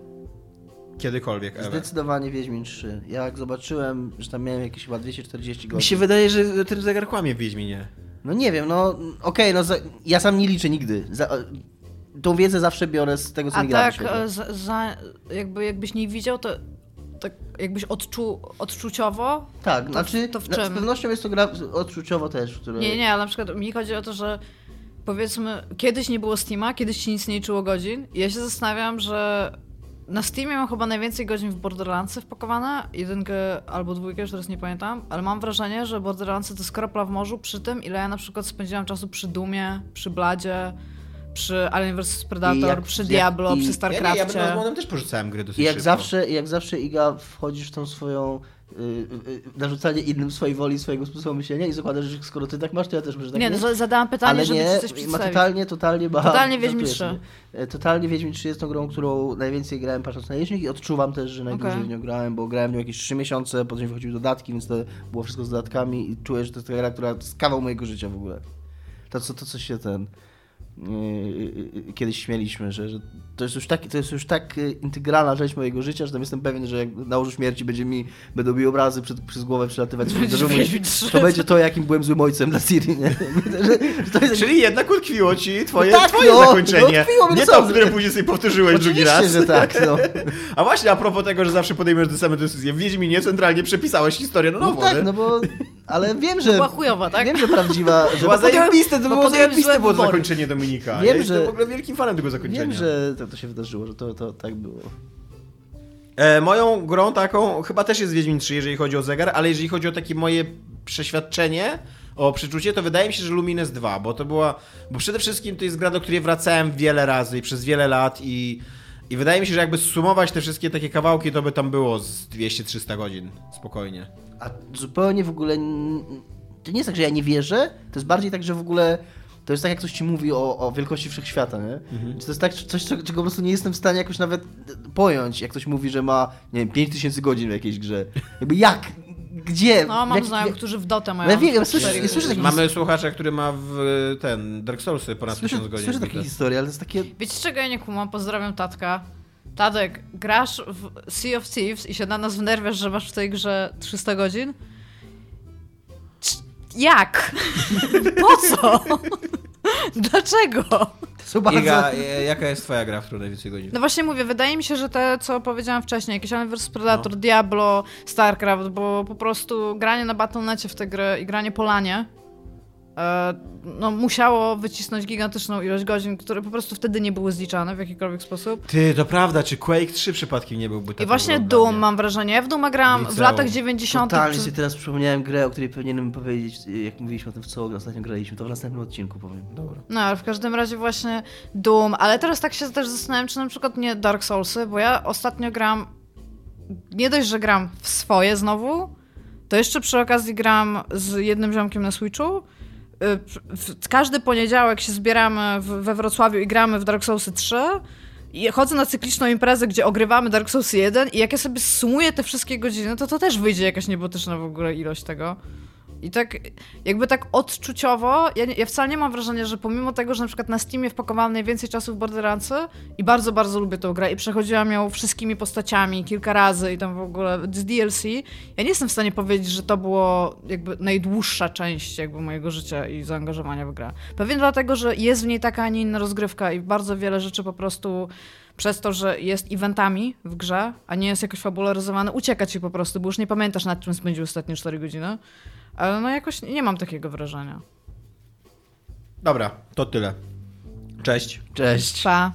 Kiedykolwiek, ever. Zdecydowanie Wiedźmin 3. Ja jak zobaczyłem, że tam miałem jakieś chyba 240 godzin. Mi się wydaje, że ten zegar kłamie w Wiedźminie. No nie wiem, no okej, no za, ja sam nie liczę nigdy. Za, tą wiedzę zawsze biorę z tego, co A mi tak, gra e, za, za, jakby jakbyś nie widział, to tak jakbyś odczuł odczuciowo. Tak, to, znaczy to w na- z czym? pewnością jest to gra odczuciowo też, w której... Nie, nie, ale na przykład mi chodzi o to, że powiedzmy, kiedyś nie było Steama, kiedyś się nic nie liczyło godzin. I ja się zastanawiam, że na Steamie mam chyba najwięcej godzin w Borderlandsy wpakowane, jedynkę albo dwójkę, już teraz nie pamiętam, ale mam wrażenie, że Borderlandsy to jest kropla w morzu przy tym, ile ja na przykład spędziłam czasu przy Dumie, przy Bladzie, przy Alien vs Predator, jak- przy jak- Diablo, i- przy Ja, nie, StarCraftie. ja będę Osmonem też porzucałem gry dosyć I jak szybko. zawsze, jak zawsze Iga wchodzisz w tą swoją narzucanie innym swojej woli, swojego sposobu myślenia i zakładasz, że skoro ty tak masz, to ja też może tak nie, no, mieć. za- zadałam pytanie, Ale żeby nie, ma totalnie, totalnie ma... Totalnie Wiedźmin żartuję 3. sobie. E, Totalnie Wiedźmin 3 jest tą grą, którą najwięcej grałem patrząc na licznik i odczuwam też, że najdłużej Okej. w nią grałem, bo grałem w nią jakieś 3 miesiące, potem wychodziły dodatki, więc to było wszystko z dodatkami i czuję, że to jest taka gra, która jest kawał mojego życia w ogóle. To, co, to, co się ten... yy, yy, kiedyś śmieliśmy, że, że to jest już tak, to jest już tak yy, integralna część mojego życia, że tam jestem pewien, że jak na łożu śmierci będzie mi, będą mi obrazy przed, przez głowę przelatywać, Będziesz to, Wiedźmin 3. to będzie to, jakim byłem złym ojcem dla Siri, nie? jest Czyli jednak utkwiło ci twoje, No tak, twoje no, zakończenie. no utkwiło mi, nie no to, które później sobie powtórzyłeś drugi raz. że tak, no. A właśnie a propos tego, że zawsze podejmujesz te same decyzje. W Wiedźminie centralnie przepisałeś historię na No nowo, tak, nie? no bo... Ale wiem, że... Była chujowa, tak? Wiem, że prawdziwa... Że Była zajebiste, to było zajebiste było zakończenie Dominika. Wiem, ja jestem że- w ogóle wielkim fanem tego zakończenia. Wiem, że to, to się wydarzyło, że to, to tak było. E, moją grą taką chyba też jest Wiedźmin 3, jeżeli chodzi o zegar, ale jeżeli chodzi o takie moje przeświadczenie, o przeczucie, to wydaje mi się, że Lumines 2, bo to była, bo przede wszystkim to jest gra, do której wracałem wiele razy i przez wiele lat i, i wydaje mi się, że jakby sumować te wszystkie takie kawałki, to by tam było z 200-300 godzin, spokojnie. A zupełnie w ogóle... To nie jest tak, że ja nie wierzę, to jest bardziej tak, że w ogóle... To jest tak, jak ktoś ci mówi o, o wielkości wszechświata, nie? To jest tak coś, czego czego po prostu nie jestem w stanie jakoś nawet pojąć, jak ktoś mówi, że ma, nie wiem, 5000 godzin w jakiejś grze. Jakby jak? Gdzie? No, mam Jak- znajomych, jak- którzy w Dotę mają No ja wiem, słyszę- słyszę takie Mamy słuchacza, który ma w ten Dark Soulsy ponad Słyszę, 1000 godzin. słyszę takie historie, ale to jest takie... Wiecie czego ja nie kumam? Pozdrawiam Tatka. Tadek, grasz w Sea of Thieves i się na nas wnerwiasz, że masz w tej grze 300 godzin? C- Jak? Po co? Dlaczego? To są bardzo... Iga, e, jaka jest twoja gra, w której najwięcej godzin? No właśnie mówię, wydaje mi się, że te, co powiedziałam wcześniej, jakieś Alien vs Predator, No. Diablo, StarCraft, bo po prostu granie na Battle.necie w tę grę i granie po lanie e, no, musiało wycisnąć gigantyczną ilość godzin, które po prostu wtedy nie były zliczane w jakikolwiek sposób. Ty, to prawda, czy Quake 3 przypadkiem nie byłby taki I właśnie Doom mam wrażenie. Ja w Doom grałam w latach 90. Totalnie przez- sobie teraz przypomniałem grę, o której powinienem powiedzieć, jak mówiliśmy o tym, w co ostatnio graliśmy. To w następnym odcinku powiem. Dobra. No, ale w każdym razie właśnie Doom, ale teraz tak się też zastanawiam, czy na przykład nie Dark Soulsy, bo ja ostatnio gram, nie dość, że gram w swoje znowu, to jeszcze przy okazji gram z jednym ziomkiem na Switchu. Każdy poniedziałek się zbieramy we Wrocławiu i gramy w Dark Soulsy 3. I chodzę na cykliczną imprezę, gdzie ogrywamy Dark Souls 1 i jak ja sobie sumuję te wszystkie godziny, to to też wyjdzie jakaś niebotyczna w ogóle ilość tego. I tak, jakby tak odczuciowo, ja, ja wcale nie mam wrażenia, że pomimo tego, że na przykład na Steamie wpakowałam najwięcej czasu w Borderlandsy i bardzo, bardzo lubię tę grę i przechodziłam ją wszystkimi postaciami kilka razy i tam w ogóle z DLC, ja nie jestem w stanie powiedzieć, że to było jakby najdłuższa część jakby mojego życia i zaangażowania w grę. Pewnie dlatego, że jest w niej taka, a nie inna rozgrywka i bardzo wiele rzeczy po prostu przez to, że jest eventami w grze, a nie jest jakoś fabularyzowane, ucieka ci po prostu, bo już nie pamiętasz nad czym spędził ostatnie 4 godziny. Ale no jakoś nie mam takiego wrażenia. Dobra, to tyle. Cześć. Cześć. Pa.